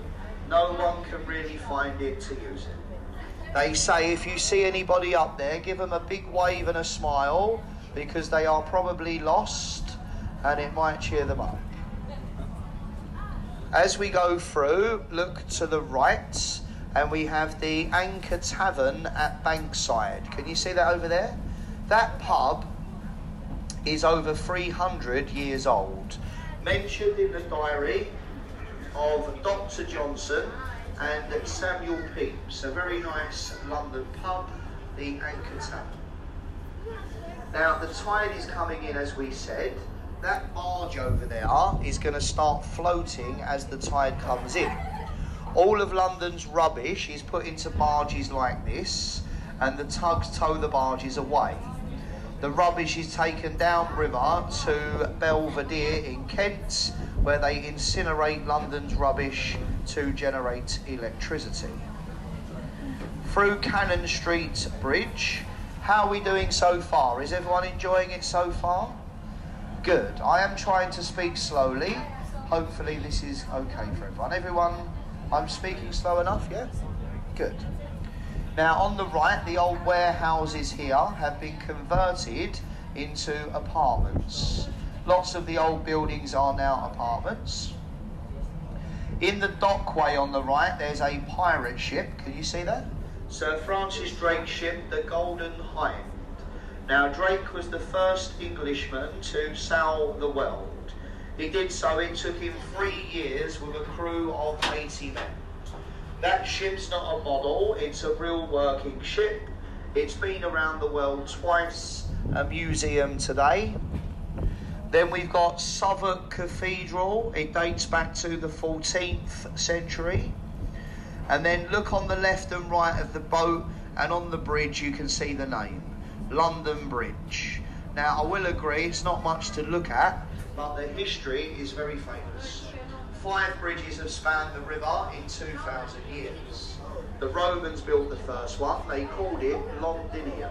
no one can really find it to use it. They say if you see anybody up there, give them a big wave and a smile because they are probably lost and it might cheer them up. As we go through, look to the right and we have the Anchor Tavern at Bankside. Can you see that over there? That pub is over 300 years old. Mentioned in the diary of Dr. Johnson and Samuel Pepys, a very nice London pub, the Anchor Tavern. Now, the tide is coming in as we said. That barge over there is going to start floating as the tide comes in. All of London's rubbish is put into barges like this, and the tugs tow the barges away. The rubbish is taken downriver to Belvedere in Kent, where they incinerate London's rubbish to generate electricity. Through Cannon Street Bridge, how are we doing so far? Is everyone enjoying it so far? Good. I am trying to speak slowly. Hopefully, this is okay for everyone. Everyone, I'm speaking slow enough, yeah? Good. Now, on the right, the old warehouses here have been converted into apartments. Lots of the old buildings are now apartments. In the dockway on the right, there's a pirate ship. Can you see that? Sir Francis Drake's ship, the Golden Hind. Now, Drake was the first Englishman to sail the world. He did so, it took him three years with a crew of 80 men. That ship's not a model, it's a real working ship. It's been around the world twice, a museum today. Then we've got Southwark Cathedral, it dates back to the 14th century. And then look on the left and right of the boat, and on the bridge you can see the name London Bridge. Now, I will agree, it's not much to look at, but the history is very famous. Five bridges have spanned the river in 2,000 years. The Romans built the first one, they called it Londinium.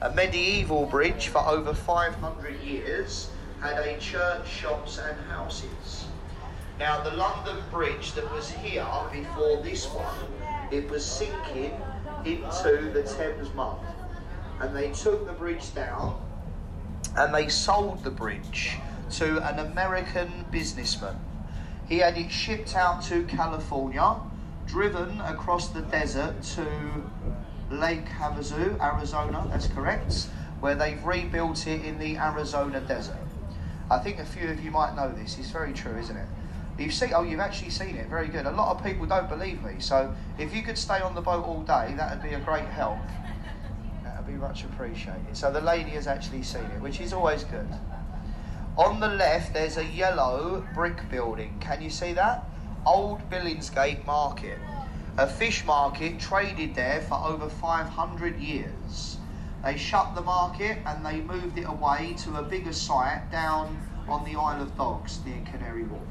A medieval bridge for over 500 years had a church, shops, and houses. Now, the London Bridge that was here before this one, it was sinking into the Thames mud. And they took the bridge down and they sold the bridge to an American businessman he had it shipped out to California, driven across the desert to Lake Havasu, Arizona, that's correct, where they've rebuilt it in the Arizona desert. I think a few of you might know this. It's very true, isn't it? You've seen, oh, you've actually seen it. Very good. A lot of people don't believe me. So if you could stay on the boat all day, that would be a great help. That would be much appreciated. So the lady has actually seen it, which is always good. On the left, there's a yellow brick building. Can you see that? Old Billingsgate Market. A fish market traded there for over 500 years. They shut the market and they moved it away to a bigger site down on the Isle of Dogs near Canary Wharf.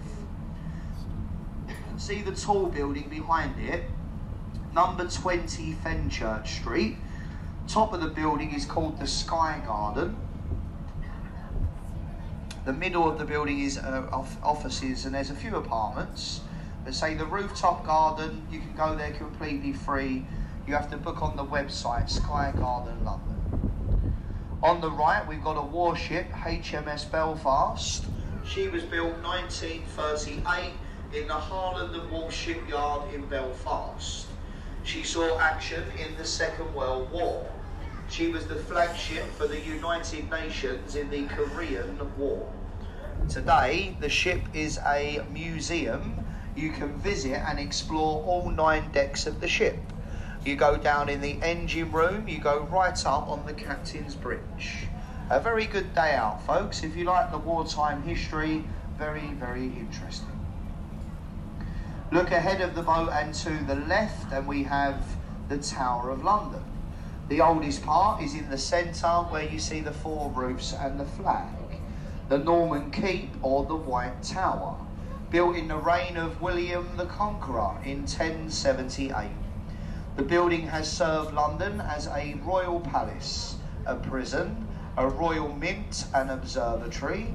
See the tall building behind it? Number 20 Fenchurch Street. Top of the building is called the Sky Garden the middle of the building is uh, offices, and there's a few apartments. But say the rooftop garden, you can go there completely free. You have to book on the website Sky Garden London. On the right, we've got a warship, HMS Belfast. She was built 1938 in the Harland and Wolff shipyard in Belfast. She saw action in the Second World War. She was the flagship for the United Nations in the Korean War. Today, the ship is a museum. You can visit and explore all nine decks of the ship. You go down in the engine room, you go right up on the captain's bridge. A very good day out, folks. If you like the wartime history, very, very interesting. Look ahead of the boat and to the left, and we have the Tower of London. The oldest part is in the centre where you see the four roofs and the flag. The Norman Keep or the White Tower, built in the reign of William the Conqueror in 1078. The building has served London as a royal palace, a prison, a royal mint, and observatory,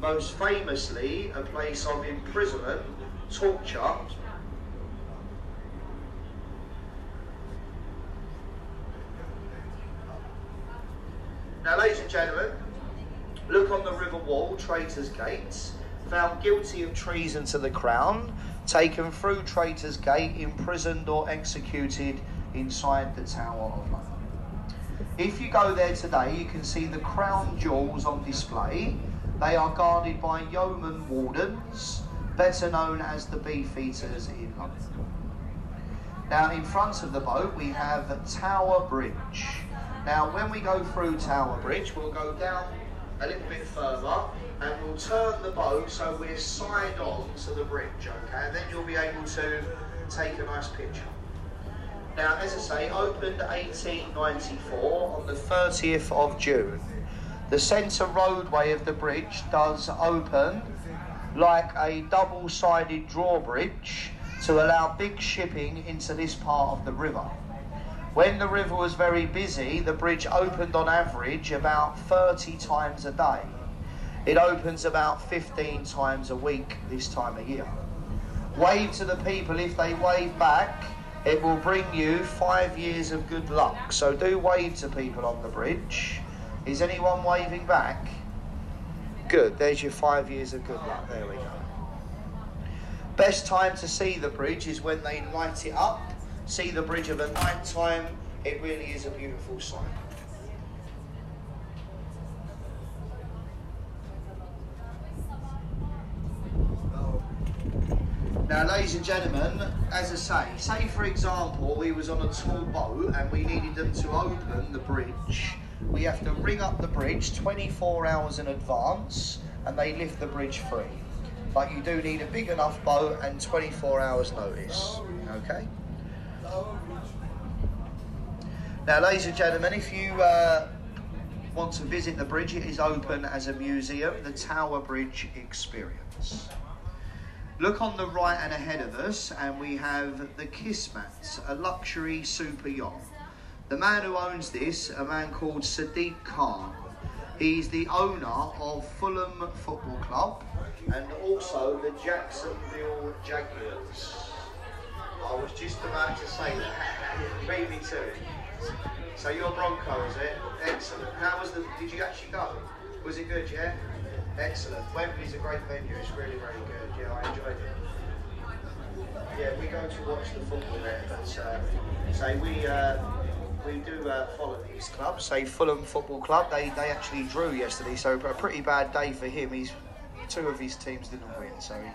most famously a place of imprisonment, torture, Now, ladies and gentlemen, look on the river wall, Traitors' Gates, found guilty of treason to the crown, taken through Traitors' Gate, imprisoned or executed inside the Tower of London. If you go there today, you can see the crown jewels on display. They are guarded by yeoman wardens, better known as the Beefeaters in London. Now, in front of the boat, we have Tower Bridge. Now, when we go through Tower Bridge, we'll go down a little bit further and we'll turn the boat so we're side on to the bridge, okay? And then you'll be able to take a nice picture. Now, as I say, opened 1894 on the 30th of June. The centre roadway of the bridge does open like a double-sided drawbridge to allow big shipping into this part of the river. When the river was very busy, the bridge opened on average about 30 times a day. It opens about 15 times a week this time of year. Wave to the people if they wave back, it will bring you five years of good luck. So do wave to people on the bridge. Is anyone waving back? Good, there's your five years of good luck. There we go. Best time to see the bridge is when they light it up see the bridge of a night time, it really is a beautiful sight. Now, ladies and gentlemen, as I say, say for example, we was on a tall boat and we needed them to open the bridge. We have to ring up the bridge 24 hours in advance and they lift the bridge free. But you do need a big enough boat and 24 hours notice, okay? Now, ladies and gentlemen, if you uh, want to visit the bridge, it is open as a museum, the Tower Bridge Experience. Look on the right and ahead of us, and we have the Kismet, a luxury super yacht. The man who owns this, a man called Sadiq Khan, he's the owner of Fulham Football Club and also the Jacksonville Jaguars. I was just about to say that. Beat me to it. So your Bronco, is it? Excellent. How was the? Did you actually go? Was it good? Yeah. Excellent. Wembley's a great venue. It's really, really good. Yeah, I enjoyed it. Yeah, we go to watch the football there, but uh, say we. Uh, we do uh, follow these clubs. Say Fulham Football Club, they, they actually drew yesterday, so a pretty bad day for him. He's two of his teams didn't win, so he,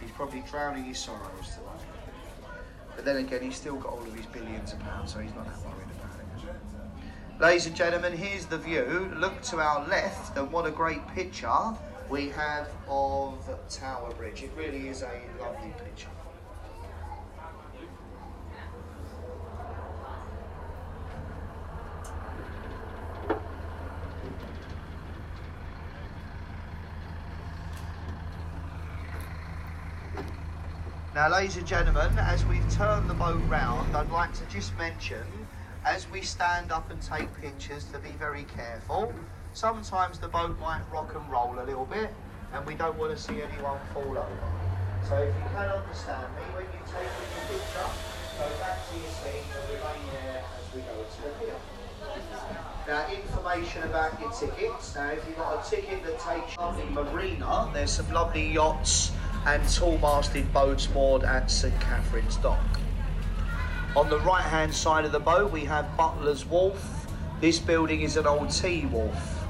he's probably drowning his sorrows tonight. But then again, he's still got all of his billions of pounds, so he's not that worried about it. Ladies and gentlemen, here's the view. Look to our left, and what a great picture we have of Tower Bridge. It really is a lovely picture. Now, ladies and gentlemen, as we've turned the boat round, I'd like to just mention, as we stand up and take pictures, to be very careful. Sometimes the boat might rock and roll a little bit, and we don't want to see anyone fall over. So if you can understand me, when you take your picture, go back to your seat and remain there as we go to the pier. Now, information about your tickets. Now, if you've got a ticket that takes you to the marina, there's some lovely yachts and tall-masted boats moored at St Catherine's Dock. On the right-hand side of the boat, we have Butler's Wharf. This building is an old tea wharf.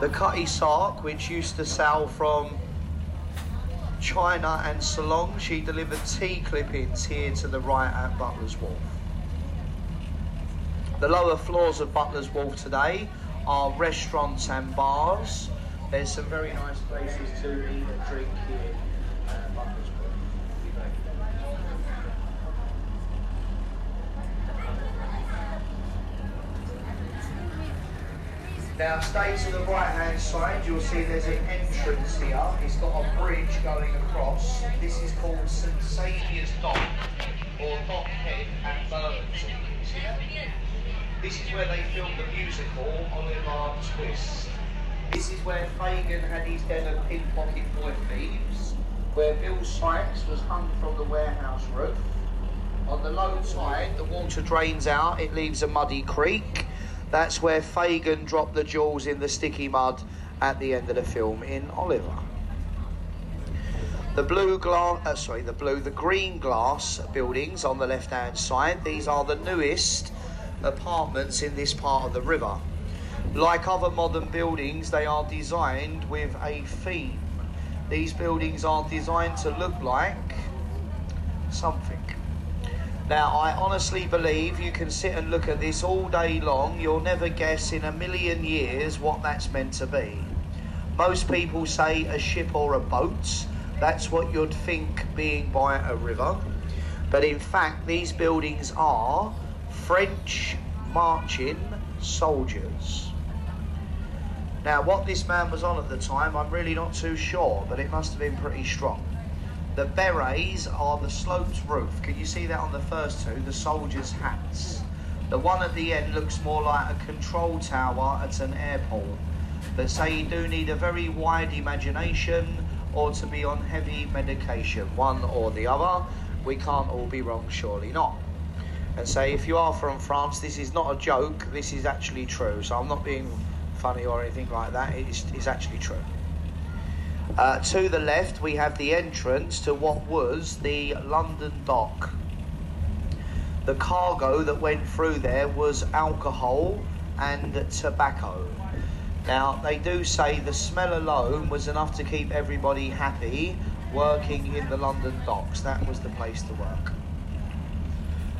The Cutty Sark, which used to sail from China and Ceylon, she delivered tea clippings here to the right at Butler's Wharf. The lower floors of Butler's Wharf today are restaurants and bars. There's some very nice places to eat and drink here. Now stay to the right hand side, you'll see there's an entrance here. It's got a bridge going across. This is called St Saviour's Dock or Dock Head at Bermondsey. This is where they filmed the musical Oliver Twist. This is where Fagin had his den of pickpocket boy thieves, where Bill Sikes was hung from the warehouse roof. On the low tide, the water drains out, it leaves a muddy creek. That's where Fagin dropped the jewels in the sticky mud at the end of the film in Oliver. The blue glass, uh, sorry, the blue, the green glass buildings on the left-hand side. These are the newest apartments in this part of the river. Like other modern buildings, they are designed with a theme. These buildings are designed to look like something. Now, I honestly believe you can sit and look at this all day long. You'll never guess in a million years what that's meant to be. Most people say a ship or a boat. That's what you'd think being by a river. But in fact, these buildings are French marching soldiers. Now, what this man was on at the time, I'm really not too sure, but it must have been pretty strong. The berets are the sloped roof. Can you see that on the first two? The soldiers' hats. The one at the end looks more like a control tower at an airport. But say you do need a very wide imagination or to be on heavy medication, one or the other. We can't all be wrong, surely not. And say if you are from France, this is not a joke, this is actually true. So I'm not being funny or anything like that, it's, it's actually true. Uh, to the left, we have the entrance to what was the London Dock. The cargo that went through there was alcohol and tobacco. Now, they do say the smell alone was enough to keep everybody happy working in the London docks. That was the place to work.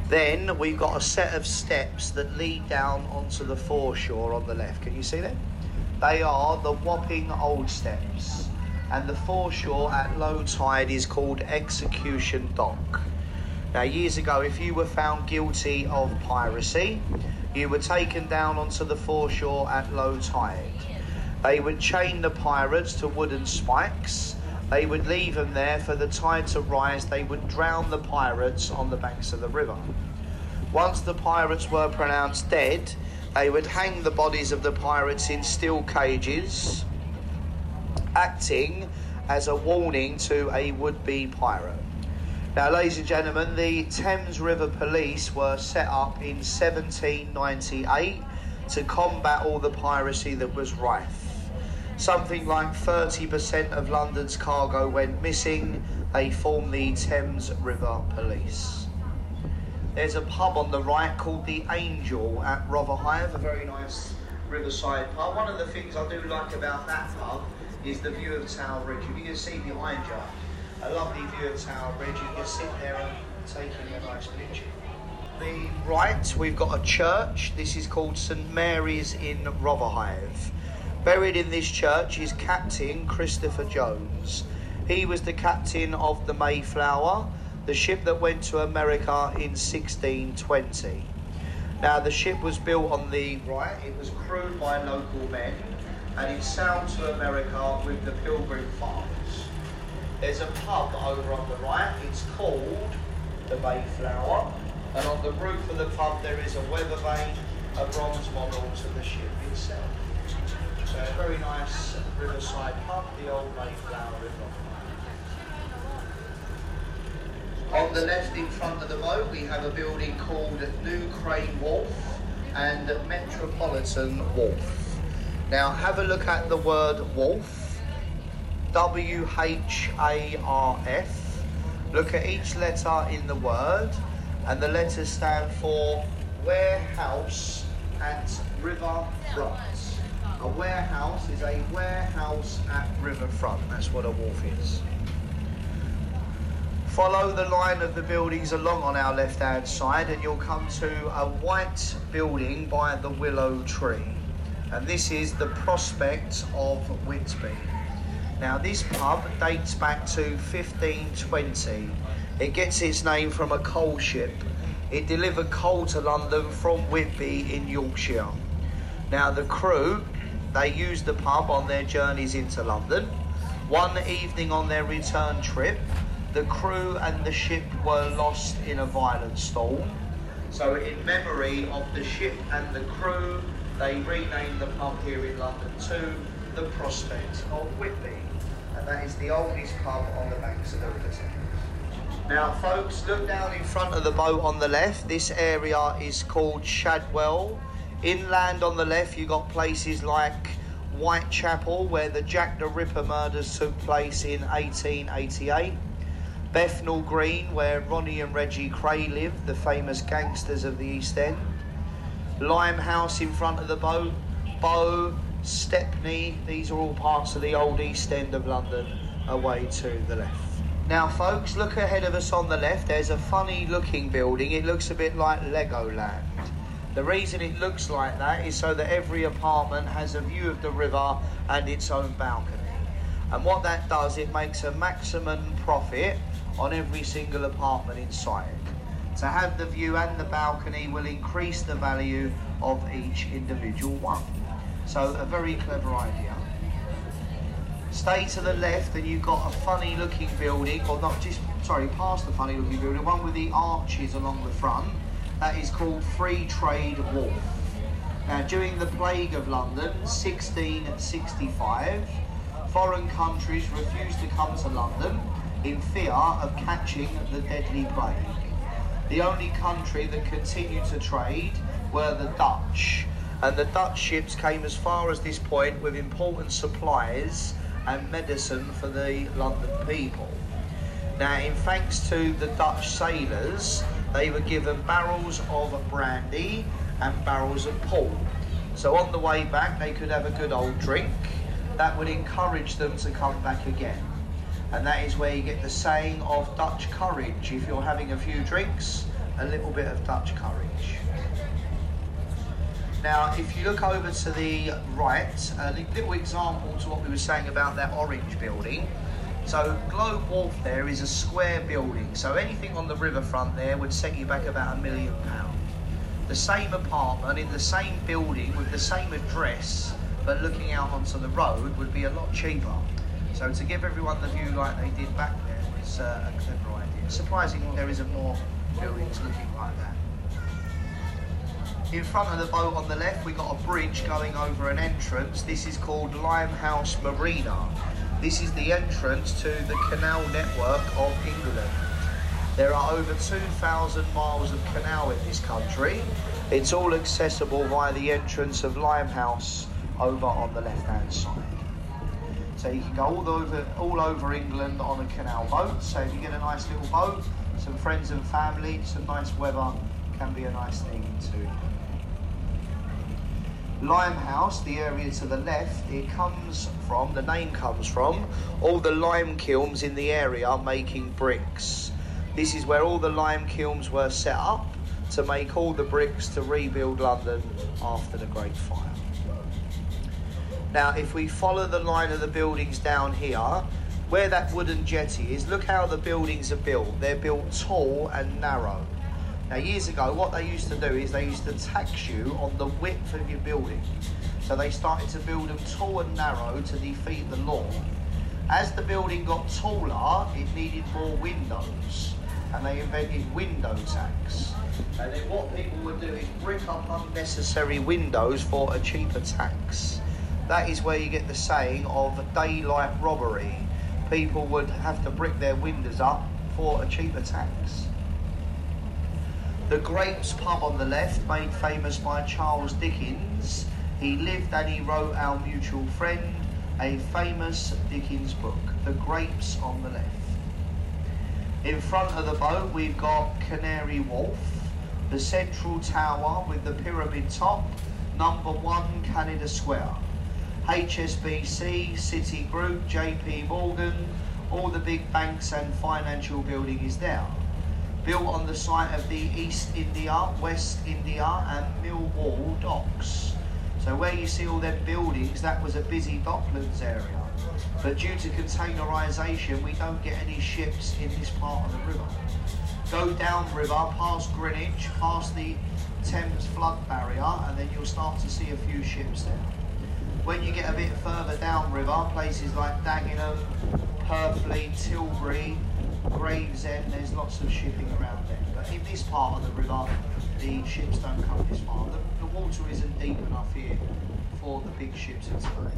Then we've got a set of steps that lead down onto the foreshore on the left. Can you see them? They are the Wapping Old Steps and the foreshore at low tide is called Execution Dock. Now, years ago, if you were found guilty of piracy, you were taken down onto the foreshore at low tide. They would chain the pirates to wooden spikes. They would leave them there for the tide to rise. They would drown the pirates on the banks of the river. Once the pirates were pronounced dead, they would hang the bodies of the pirates in steel cages acting as a warning to a would be pirate. Now, ladies and gentlemen, the Thames River Police were set up in 1798 to combat all the piracy that was rife. Something like 30% of London's cargo went missing. They formed the Thames River Police. There's a pub on the right called the Angel at Rotherhithe, a very nice riverside pub. One of the things I do like about that pub is the view of Tower Bridge. If you can see behind you, a lovely view of Tower Bridge, you can sit there and take in a nice picture. The right, we've got a church. This is called St Mary's in Rotherhithe. Buried in this church is Captain Christopher Jones. He was the captain of the Mayflower, the ship that went to America in 1620. Now, the ship was built on the right, it was crewed by local men and it sailed to America with the Pilgrim Fathers. There's a pub over on the right, it's called the Mayflower, and on the roof of the pub there is a weather vane, a bronze model to the ship itself. So a very nice riverside pub, the old Mayflower River. On the left in front of the boat we have a building called New Crane Wharf and Metropolitan Wharf. Now have a look at the word wharf, W H A R F. Look at each letter in the word, and the letters stand for warehouse at riverfront. A warehouse is a warehouse at riverfront. That's what a wharf is. Follow the line of the buildings along on our left hand side, and you'll come to a white building by the willow tree and this is the Prospect of Whitby. Now this pub dates back to 1520. It gets its name from a coal ship. It delivered coal to London from Whitby in Yorkshire. Now the crew They used the pub on their journeys into London. One evening on their return trip, the crew and the ship were lost in a violent storm. So, in memory of the ship and the crew, they renamed the pub here in London to the Prospect of Whitby. And that is the oldest pub on the banks of the River Thames. Now, folks, look down in front of the boat on the left. This area is called Shadwell. Inland on the left, you've got places like Whitechapel, where the Jack the Ripper murders took place in 1888. Bethnal Green, where Ronnie and Reggie Kray lived, the famous gangsters of the East End. Limehouse in front of the boat, Bow, Stepney, these are all parts of the old East End of London away to the left. Now, folks, look ahead of us on the left. There's a funny looking building. It looks a bit like Legoland. The reason it looks like that is so that every apartment has a view of the river and its own balcony. And what that does, it makes a maximum profit on every single apartment inside. To have the view and the balcony will increase the value of each individual one. So a very clever idea. Stay to the left and you've got a funny looking building, or not just, sorry, past the funny looking building, one with the arches along the front. That is called Free Trade Wharf. Now, during the plague of London, 1665, foreign countries refused to come to London in fear of catching the deadly plague. The only country that continued to trade were the Dutch, and the Dutch ships came as far as this point with important supplies and medicine for the London people. Now, in thanks to the Dutch sailors, they were given barrels of brandy and barrels of port. So on the way back, they could have a good old drink. That would encourage them to come back again. And that is where you get the saying of Dutch courage. If you're having a few drinks, a little bit of Dutch courage. Now, if you look over to the right, a little example to what we were saying about that orange building. So, Globe Wharf there is a square building. So, anything on the riverfront there would set you back about a million pounds. The same apartment in the same building with the same address, but looking out onto the road would be a lot cheaper. So, to give everyone the view like they did back there was uh, a clever idea. Surprising there isn't more buildings looking like that. In front of the boat on the left, we've got a bridge going over an entrance. This is called Limehouse Marina. This is the entrance to the canal network of England. There are over 2,000 miles of canal in this country. It's all accessible via the entrance of Limehouse over on the left-hand side. So you can go all over, all over England on a canal boat. So if you get a nice little boat, some friends and family, some nice weather, can be a nice thing too. Limehouse, the area to the left, it comes from, the name comes from, all the lime kilns in the area are making bricks. This is where all the lime kilns were set up to make all the bricks to rebuild London after the Great Fire. Now, if we follow the line of the buildings down here, where that wooden jetty is, look how the buildings are built. They're built tall and narrow. Now, years ago, what they used to do is they used to tax you on the width of your building. So they started to build them tall and narrow to defeat the law. As the building got taller, it needed more windows, and they invented window tax. And then what people were doing, brick up unnecessary windows for a cheaper tax. That is where you get the saying of daylight robbery. People would have to brick their windows up for a cheaper tax. The Grapes pub on the left, made famous by Charles Dickens. He lived and he wrote Our Mutual Friend, a famous Dickens book. The Grapes on the left. In front of the boat, we've got Canary Wharf, the central tower with the pyramid top, number one Canada Square. HSBC, Citigroup, JP Morgan, all the big banks and financial building is there built on the site of the East India, West India and Millwall docks. So where you see all them buildings, that was a busy docklands area. But due to containerisation, we don't get any ships in this part of the river. Go down river, past Greenwich, past the Thames flood barrier, and then you'll start to see a few ships there. When you get a bit further downriver, places like Dagenham, Purfleet, Tilbury, Gravesend, there's lots of shipping around there. But in this part of the river, the ships don't come this far. The, the water isn't deep enough here for the big ships to today.